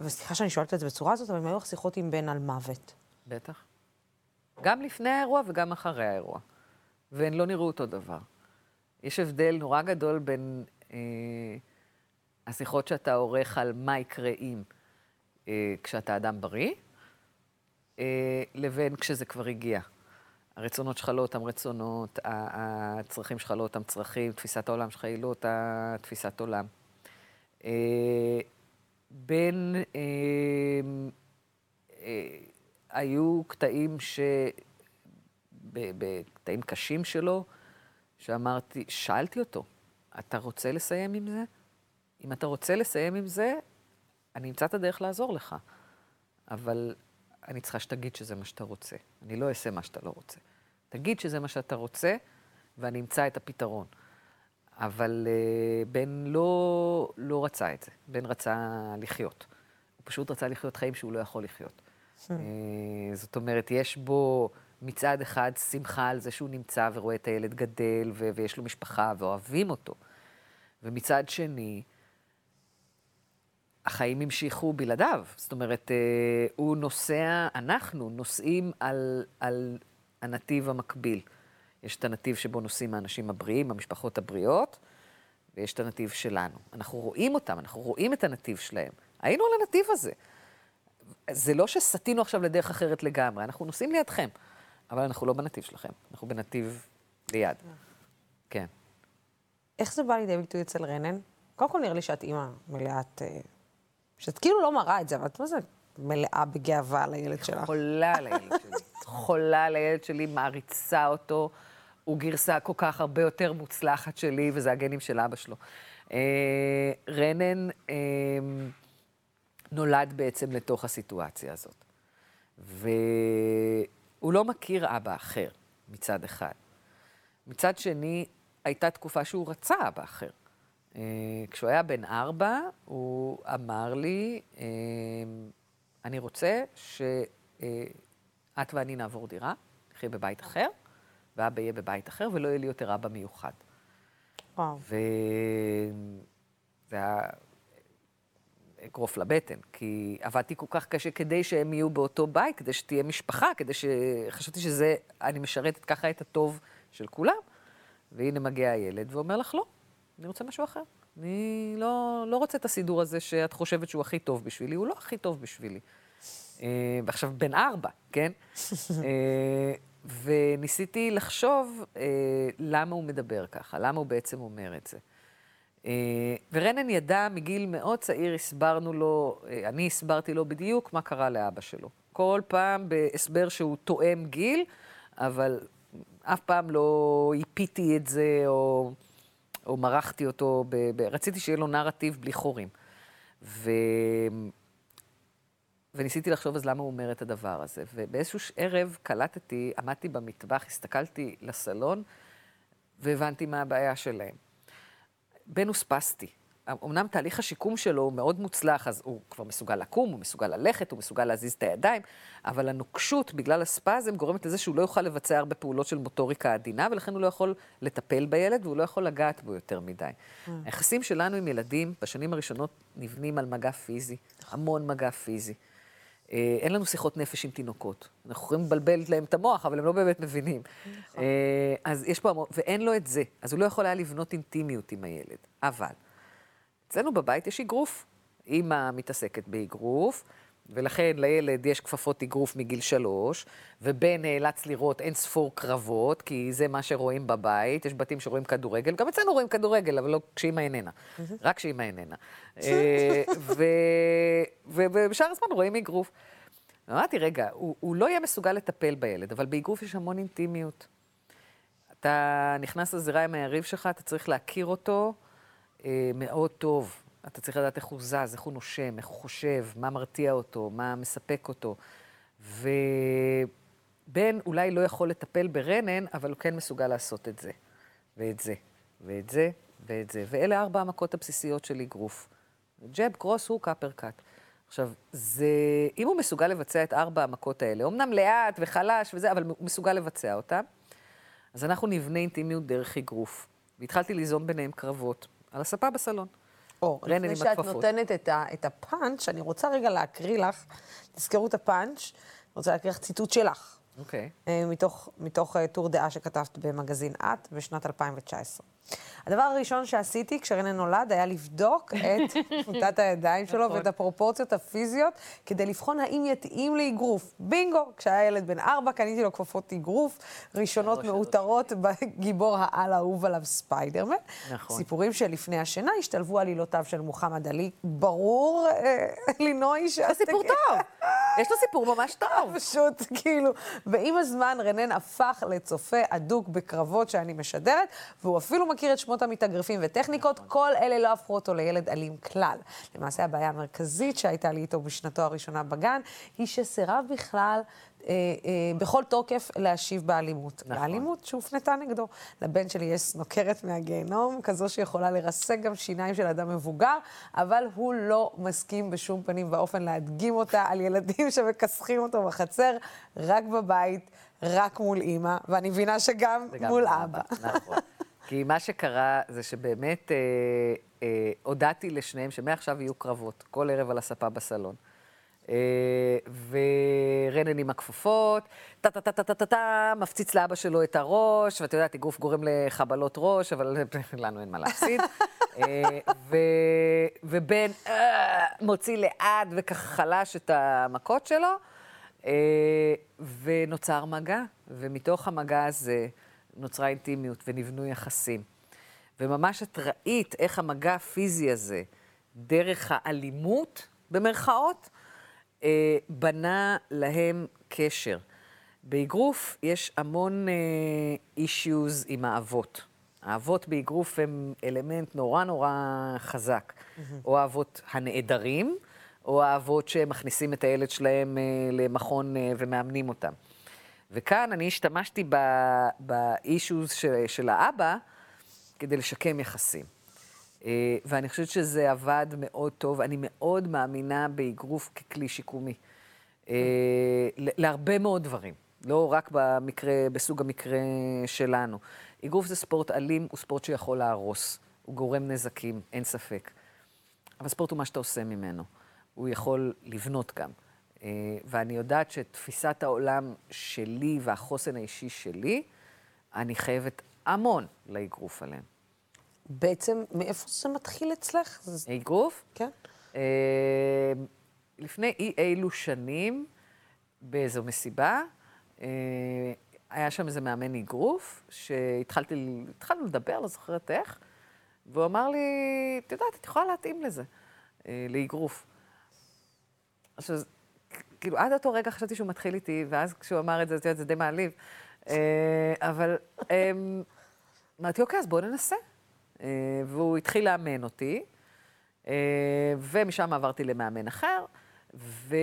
וסליחה שאני שואלת את זה בצורה הזאת, אבל אם היו לך שיחות עם בן על מוות. בטח. גם לפני האירוע וגם אחרי האירוע. והן לא נראו אותו דבר. יש הבדל נורא גדול בין אה, השיחות שאתה עורך על מה יקרה אם אה, כשאתה אדם בריא, אה, לבין כשזה כבר הגיע. הרצונות שלך לא אותם רצונות, הצרכים שלך לא אותם צרכים, תפיסת העולם שלך היא לא אותה תפיסת עולם. אה, בין... אה, אה, היו קטעים ש... בקטעים קשים שלו, שאמרתי, שאלתי אותו, אתה רוצה לסיים עם זה? אם אתה רוצה לסיים עם זה, אני אמצא את הדרך לעזור לך. אבל אני צריכה שתגיד שזה מה שאתה רוצה. אני לא אעשה מה שאתה לא רוצה. תגיד שזה מה שאתה רוצה, ואני אמצא את הפתרון. אבל uh, בן לא, לא רצה את זה. בן רצה לחיות. הוא פשוט רצה לחיות חיים שהוא לא יכול לחיות. Uh, זאת אומרת, יש בו מצד אחד שמחה על זה שהוא נמצא ורואה את הילד גדל, ו- ויש לו משפחה ואוהבים אותו. ומצד שני, החיים המשיכו בלעדיו. זאת אומרת, אה, הוא נוסע, אנחנו נוסעים על, על הנתיב המקביל. יש את הנתיב שבו נוסעים האנשים הבריאים, המשפחות הבריאות, ויש את הנתיב שלנו. אנחנו רואים אותם, אנחנו רואים את הנתיב שלהם. היינו על הנתיב הזה. זה לא שסטינו עכשיו לדרך אחרת לגמרי, אנחנו נוסעים לידכם, אבל אנחנו לא בנתיב שלכם, אנחנו בנתיב ליד. כן. איך זה בא לידי ביטוי אצל רנן? קודם כל נראה לי שאת אימא מלאת... אה, שאת כאילו לא מראה את זה, אבל את מה זה מלאה בגאווה על הילד שלך? חולה על הילד שלי. חולה על הילד שלי, מעריצה אותו. הוא גרסה כל כך הרבה יותר מוצלחת שלי, וזה הגנים של אבא שלו. אה, רנן אה, נולד בעצם לתוך הסיטואציה הזאת. והוא לא מכיר אבא אחר, מצד אחד. מצד שני, הייתה תקופה שהוא רצה אבא אחר. אה, כשהוא היה בן ארבע, הוא אמר לי, אה, אני רוצה שאת ואני נעבור דירה, נחיה בבית אחר, ואבא יהיה בבית אחר, ולא יהיה לי יותר אבא מיוחד. וואו. וזה היה אגרוף לבטן, כי עבדתי כל כך קשה כדי שהם יהיו באותו בית, כדי שתהיה משפחה, כדי ש... חשבתי שזה, אני משרתת ככה את הטוב של כולם. והנה מגיע הילד ואומר לך, לא, אני רוצה משהו אחר. אני לא, לא רוצה את הסידור הזה שאת חושבת שהוא הכי טוב בשבילי, הוא לא הכי טוב בשבילי. אה, ועכשיו בן ארבע, כן? אה, וניסיתי לחשוב אה, למה הוא מדבר ככה, למה הוא בעצם אומר את זה. אה, ורנן ידע מגיל מאוד צעיר, הסברנו לו, אה, אני הסברתי לו בדיוק מה קרה לאבא שלו. כל פעם בהסבר שהוא תואם גיל, אבל אף פעם לא איפיתי את זה, או, או מרחתי אותו, ב, ב, רציתי שיהיה לו נרטיב בלי חורים. ו... וניסיתי לחשוב אז למה הוא אומר את הדבר הזה. ובאיזשהו ערב קלטתי, עמדתי במטבח, הסתכלתי לסלון, והבנתי מה הבעיה שלהם. ספסטי. אמנם תהליך השיקום שלו הוא מאוד מוצלח, אז הוא כבר מסוגל לקום, הוא מסוגל ללכת, הוא מסוגל להזיז את הידיים, אבל הנוקשות בגלל הספזם גורמת לזה שהוא לא יוכל לבצע הרבה פעולות של מוטוריקה עדינה, ולכן הוא לא יכול לטפל בילד והוא לא יכול לגעת בו יותר מדי. היחסים שלנו עם ילדים בשנים הראשונות נבנים על מגע פיזי, המון מגע פיזי. אה, אין לנו שיחות נפש עם תינוקות. אנחנו יכולים לבלבל להם את המוח, אבל הם לא באמת מבינים. אה, אז יש פה המון, ואין לו את זה. אז הוא לא יכול היה לבנות אינטימיות עם הילד. אבל, אצלנו בבית יש אגרוף. אימא מתעסקת באגרוף, ולכן לילד יש כפפות אגרוף מגיל שלוש, ובן נאלץ לראות אין ספור קרבות, כי זה מה שרואים בבית. יש בתים שרואים כדורגל, גם אצלנו רואים כדורגל, אבל לא כשאימא איננה. רק כשאימא איננה. אה, ובשאר הזמן רואים אגרוף. אמרתי, רגע, הוא, הוא לא יהיה מסוגל לטפל בילד, אבל באגרוף יש המון אינטימיות. אתה נכנס לזירה עם היריב שלך, אתה צריך להכיר אותו מאוד טוב. אתה צריך לדעת איך הוא זז, איך הוא נושם, איך הוא חושב, מה מרתיע אותו, מה מספק אותו. ובן אולי לא יכול לטפל ברנן, אבל הוא כן מסוגל לעשות את זה, ואת זה, ואת זה, ואת זה. ואלה ארבע המכות הבסיסיות של אגרוף. ג'ב, קרוס, הוא קאפרקאט. עכשיו, זה, אם הוא מסוגל לבצע את ארבע המכות האלה, אמנם לאט וחלש וזה, אבל הוא מסוגל לבצע אותם, אז אנחנו נבנה אינטימיות דרך אגרוף. והתחלתי ליזום ביניהם קרבות, על הספה בסלון. או, לפני שאת הכפפות. נותנת את, ה, את הפאנץ', אני רוצה רגע להקריא לך, תזכרו את הפאנץ', אני רוצה להקריא לך ציטוט שלך, אוקיי. אה, מתוך, מתוך אה, טור דעה שכתבת במגזין את בשנת 2019. הדבר הראשון שעשיתי כשרנן נולד היה לבדוק את תמותת הידיים שלו נכון. ואת הפרופורציות הפיזיות, כדי לבחון האם יתאים לאגרוף. בינגו, כשהיה ילד בן ארבע, קניתי לו כפפות אגרוף, ראשונות. מאותרות בגיבור העל האהוב עליו ספיידרמן. נכון. סיפורים שלפני השינה השתלבו עלילותיו של מוחמד עלי. ברור, אה, לינוי, זה סיפור טוב. יש לו סיפור ממש טוב. פשוט, כאילו. ועם הזמן רנן הפך לצופה אדוק בקרבות שאני משדרת, והוא אפילו מכיר את שמות המתאגרפים וטכניקות, כל אלה לא הפכו אותו לילד אלים כלל. למעשה, הבעיה המרכזית שהייתה לי איתו בשנתו הראשונה בגן, היא שסירב בכלל... אה, אה, בכל תוקף להשיב באלימות. נכון. באלימות שהופנתה נגדו. לבן שלי יש סנוקרת מהגיהנום, כזו שיכולה לרסק גם שיניים של אדם מבוגר, אבל הוא לא מסכים בשום פנים ואופן להדגים אותה על ילדים שמכסחים אותו בחצר, רק בבית, רק מול אימא, ואני מבינה שגם מול עם אבא. נכון. כי מה שקרה זה שבאמת אה, אה, הודעתי לשניהם שמעכשיו יהיו קרבות, כל ערב על הספה בסלון. אה, ורנן עם הכפפות, טה-טה-טה-טה-טה, מפציץ לאבא שלו את הראש, ואת יודעת, אגרוף גורם לחבלות ראש, אבל לנו אין מה להפסיד. אה, ו- ובן אה, מוציא לאט וככה חלש את המכות שלו, אה, ונוצר מגע, ומתוך המגע הזה נוצרה אינטימיות ונבנו יחסים. וממש את ראית איך המגע הפיזי הזה, דרך האלימות, במרכאות, אה, בנה להם קשר. באגרוף יש המון אישיוז עם האבות. האבות באגרוף הם אלמנט נורא נורא חזק. או האבות הנעדרים, או האבות שמכניסים את הילד שלהם אה, למכון אה, ומאמנים אותם. וכאן אני השתמשתי באישיוז של, של האבא כדי לשקם יחסים. אה, ואני חושבת שזה עבד מאוד טוב. אני מאוד מאמינה באגרוף ככלי שיקומי. ל- להרבה מאוד דברים, לא רק במקרה, בסוג המקרה שלנו. אגרוף זה ספורט אלים, הוא ספורט שיכול להרוס. הוא גורם נזקים, אין ספק. אבל ספורט הוא מה שאתה עושה ממנו. הוא יכול לבנות גם. אה, ואני יודעת שתפיסת העולם שלי והחוסן האישי שלי, אני חייבת המון לאגרוף עליהם. בעצם, מאיפה זה מתחיל אצלך? אגרוף? כן? אה, לפני אי אילו שנים, באיזו מסיבה, אה, היה שם איזה מאמן אגרוף, שהתחלתי, התחלנו לדבר, לא זוכרת איך, והוא אמר לי, את יודעת, את יכולה להתאים לזה, אה, לאגרוף. עכשיו, כאילו, עד אותו רגע חשבתי שהוא מתחיל איתי, ואז כשהוא אמר את זה, את יודעת, זה די מעליב. אה, אבל אמ, אמרתי, אוקיי, אז בואו ננסה. אה, והוא התחיל לאמן אותי, אה, ומשם עברתי למאמן אחר, ו...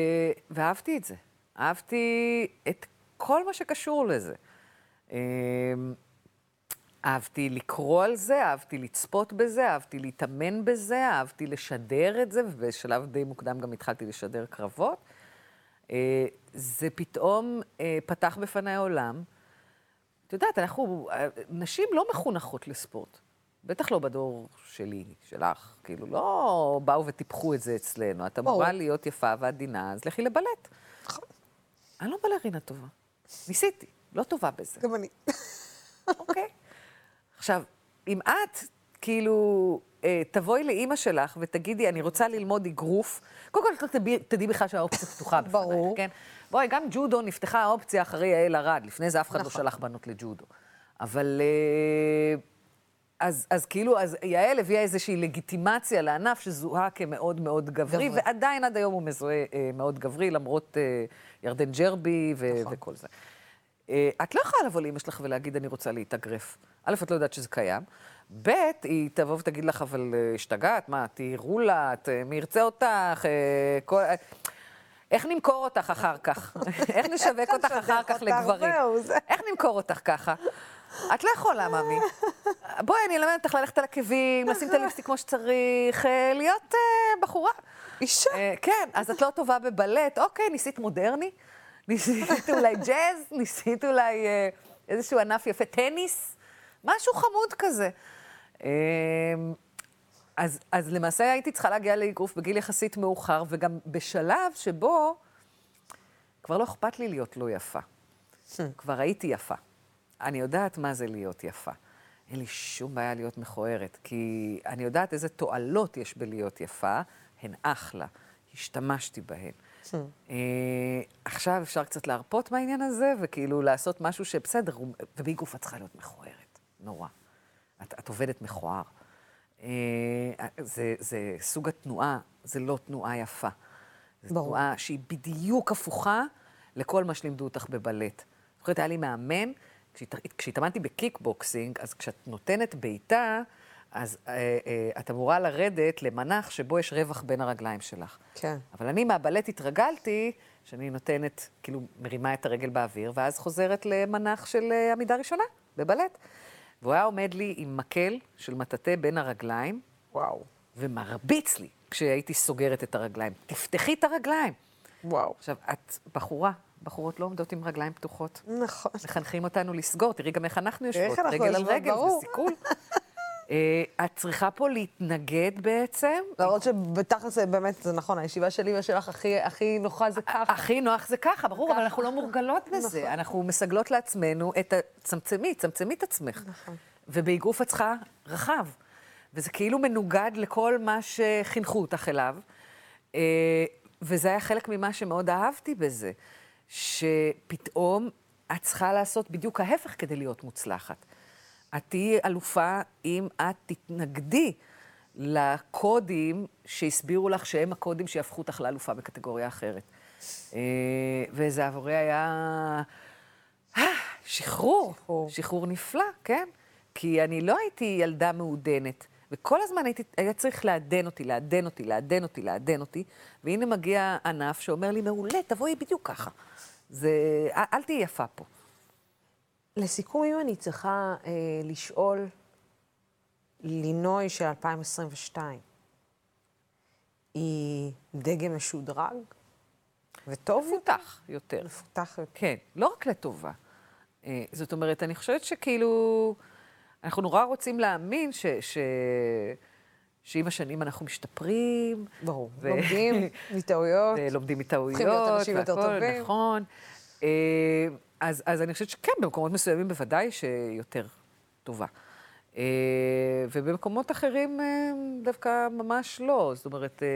ואהבתי את זה. אהבתי את כל מה שקשור לזה. אה, אהבתי לקרוא על זה, אהבתי לצפות בזה, אהבתי להתאמן בזה, אהבתי לשדר את זה, ובשלב די מוקדם גם התחלתי לשדר קרבות. אה, זה פתאום אה, פתח בפניי עולם. את יודעת, אנחנו, אה, נשים לא מחונכות לספורט. בטח לא בדור שלי, שלך. כאילו, לא באו וטיפחו את זה אצלנו. את אמורה. להיות יפה ועדינה, אז לכי לבלט. אני לא בלרינה טובה. ניסיתי, לא טובה בזה. גם אני. אוקיי. עכשיו, אם את, כאילו, תבואי לאימא שלך ותגידי, אני רוצה ללמוד אגרוף, קודם כל תדעי, בכלל שהאופציה פתוחה בפנייך, ברור. כן? בואי, גם ג'ודו נפתחה האופציה אחרי יעל ארד, לפני זה אף אחד לא נכון. שלח בנות לג'ודו. אבל... אה, אז, אז כאילו, אז יעל הביאה איזושהי לגיטימציה לענף שזוהה כמאוד מאוד גברי, גברי. ועדיין עד היום הוא מזוהה אה, מאוד גברי, למרות אה, ירדן ג'רבי ו- נכון. וכל זה. אה, את לא יכולה לבוא לאמא שלך ולהגיד, אני רוצה להתאגרף. א', את לא יודעת שזה קיים. ב', היא תבוא ותגיד לך, אבל אה, השתגעת, מה, לה, את, אה, מי ירצה אותך, אה, כל... איך נמכור אותך אחר כך? איך נשווק אותך אחר כך לגברים? איך נמכור אותך ככה? את לא יכולה, ממי. בואי, אני אלמד אותך ללכת על עקבים, לשים את הליפסטיק כמו שצריך, להיות בחורה. אישה. כן, אז את לא טובה בבלט, אוקיי, ניסית מודרני? ניסית אולי ג'אז? ניסית אולי איזשהו ענף יפה, טניס? משהו חמוד כזה. אה, אז, אז למעשה הייתי צריכה להגיע לאגרוף בגיל יחסית מאוחר, וגם בשלב שבו כבר לא אכפת לי להיות לא יפה. כבר הייתי יפה. אני יודעת מה זה להיות יפה. אין לי שום בעיה להיות מכוערת, כי אני יודעת איזה תועלות יש בלהיות יפה, הן אחלה. השתמשתי בהן. אה, עכשיו אפשר קצת להרפות מהעניין הזה, וכאילו לעשות משהו שבסדר, ובאגרוף את צריכה להיות מכוערת. נורא. את, את עובדת מכוער. אה, זה, זה סוג התנועה, זה לא תנועה יפה. זו ברור. תנועה שהיא בדיוק הפוכה לכל מה שלימדו אותך בבלט. זוכרת, היה לי מאמן, כשהת- כשהתאמנתי בקיקבוקסינג, אז כשאת נותנת בעיטה, אז אה, אה, את אמורה לרדת למנח שבו יש רווח בין הרגליים שלך. כן. אבל אני מהבלט התרגלתי שאני נותנת, כאילו, מרימה את הרגל באוויר, ואז חוזרת למנח של עמידה ראשונה, בבלט. והוא היה עומד לי עם מקל של מטאטא בין הרגליים, וואו. ומרביץ לי כשהייתי סוגרת את הרגליים. תפתחי את הרגליים. וואו. עכשיו, את בחורה, בחורות לא עומדות עם רגליים פתוחות. נכון. מחנכים אותנו לסגור, תראי גם איך אנחנו יושבות, רגל על רגל. זה סיכול. אה, את צריכה פה להתנגד בעצם. למרות שבתכל'ס זה באמת, זה נכון, הישיבה שלי ושלך הכי, הכי נוחה זה ככה. הכי נוח זה ככה, ברור, אבל אנחנו לא מורגלות בזה. אנחנו מסגלות לעצמנו את ה... צמצמי, צמצמי את עצמך. נכון. ובאגרוף את צריכה רחב. וזה כאילו מנוגד לכל מה שחינכו אותך אליו. אה, וזה היה חלק ממה שמאוד אהבתי בזה, שפתאום את צריכה לעשות בדיוק ההפך כדי להיות מוצלחת. את תהיי אלופה אם את תתנגדי לקודים שהסבירו לך שהם הקודים שיהפכו אותך לאלופה בקטגוריה אחרת. אה, וזה עבורי היה אה, שחרור, שחרור. נפלא, כן? כי אני לא הייתי ילדה מעודנת, וכל הזמן הייתי, היה צריך לעדן אותי, לעדן אותי, לעדן אותי, לעדן אותי, והנה מגיע ענף שאומר לי, מעולה, תבואי בדיוק ככה. זה, אל תהיי יפה פה. לסיכום, אם אני צריכה אה, לשאול, לינוי של 2022, היא דגם משודרג וטוב? מפותח יותר. מפותח יותר. כן, לא רק לטובה. אה, זאת אומרת, אני חושבת שכאילו, אנחנו נורא רוצים להאמין ש... ש... שעם השנים אנחנו משתפרים. ברור. ו- לומדים מטעויות. ולומדים מטעויות. הופכים להיות אנשים יותר טובים. נכון. אה, אז, אז אני חושבת שכן, במקומות מסוימים בוודאי שיותר טובה. אה, ובמקומות אחרים אה, דווקא ממש לא. זאת אומרת, אה,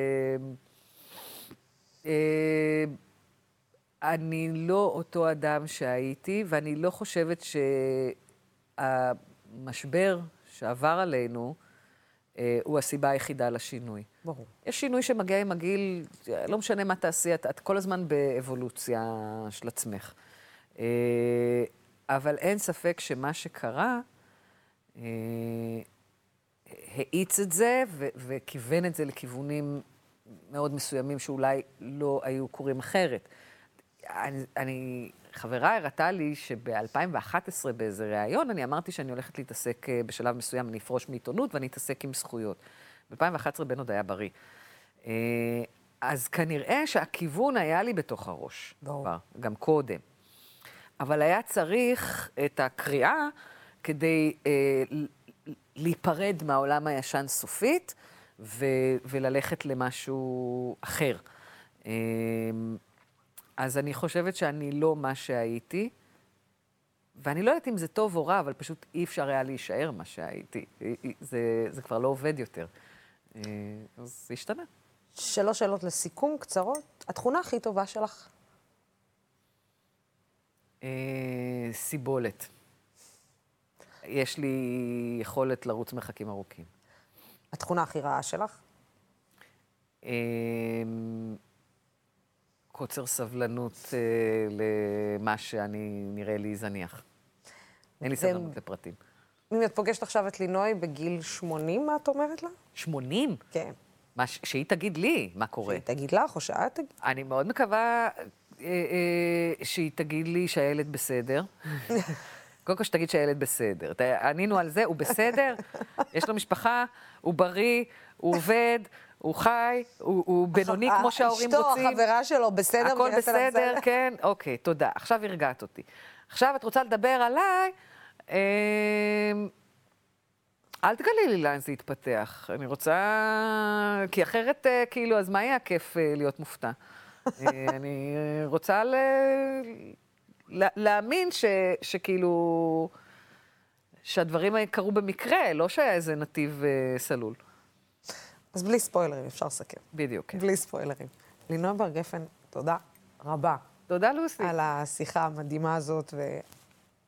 אה, אני לא אותו אדם שהייתי, ואני לא חושבת שהמשבר שעבר עלינו אה, הוא הסיבה היחידה לשינוי. ברור. יש שינוי שמגיע עם הגיל, לא משנה מה תעשי, את, את כל הזמן באבולוציה של עצמך. אה, אבל אין ספק שמה שקרה, אה, האיץ את זה ו- וכיוון את זה לכיוונים מאוד מסוימים שאולי לא היו קורים אחרת. אני, אני חברה הראתה לי שב-2011 באיזה ראיון, אני אמרתי שאני הולכת להתעסק אה, בשלב מסוים, אני אפרוש מעיתונות ואני אתעסק עם זכויות. ב-2011 בן עוד היה בריא. אז כנראה שהכיוון היה לי בתוך הראש. ברור. גם קודם. אבל היה צריך את הקריאה כדי אה, להיפרד מהעולם הישן סופית ו- וללכת למשהו אחר. אה, אז אני חושבת שאני לא מה שהייתי, ואני לא יודעת אם זה טוב או רע, אבל פשוט אי אפשר היה להישאר מה שהייתי. זה, זה כבר לא עובד יותר. אה, אז זה השתנה. שלוש שאלות לסיכום, קצרות. התכונה הכי טובה שלך? אה, סיבולת. יש לי יכולת לרוץ מרחקים ארוכים. התכונה הכי רעה שלך? אה, קוצר סבלנות אה, למה שאני נראה לי זניח. אין לי סבלנות לפרטים. אם את פוגשת עכשיו את לינוי בגיל 80, מה את אומרת לה? 80? כן. מה, שהיא תגיד לי מה קורה. שהיא תגיד לך או שאת תגיד. אני מאוד מקווה שהיא תגיד לי שהילד בסדר. קודם כל שתגיד שהילד בסדר. ענינו על זה, הוא בסדר, יש לו משפחה, הוא בריא, הוא עובד, הוא חי, הוא, הוא בינוני כמו שההורים רוצים. אשתו, החברה שלו, בסדר? הכל בסדר, כן, אוקיי, תודה. עכשיו הרגעת אותי. עכשיו את רוצה לדבר עליי, אה, אל תגלי לי לאן זה יתפתח. אני רוצה... כי אחרת, אה, כאילו, אז מה יהיה הכיף אה, להיות מופתע? אה, אני רוצה ל... לה- להאמין ש... שכאילו... שהדברים קרו במקרה, לא שהיה איזה נתיב אה, סלול. אז בלי ספוילרים, אפשר לסכם. בדיוק, כן. בלי ספוילרים. לינוי בר גפן, תודה רבה תודה, לוסי. על השיחה המדהימה הזאת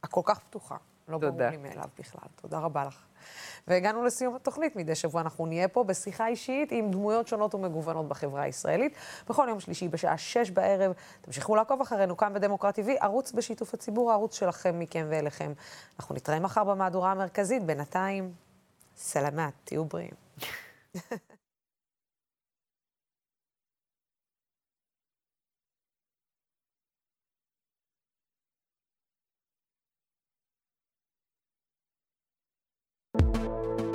והכל כך פתוחה. לא ברור. לי מאליו בכלל. תודה רבה לך. והגענו לסיום התוכנית. מדי שבוע אנחנו נהיה פה בשיחה אישית עם דמויות שונות ומגוונות בחברה הישראלית. בכל יום שלישי בשעה שש בערב. תמשיכו לעקוב אחרינו כאן בדמוקרט TV, ערוץ בשיתוף הציבור, הערוץ שלכם, מכם ואליכם. אנחנו נתראה מחר במהדורה המרכזית. בינתיים, סלמת, תהיו בריאים. you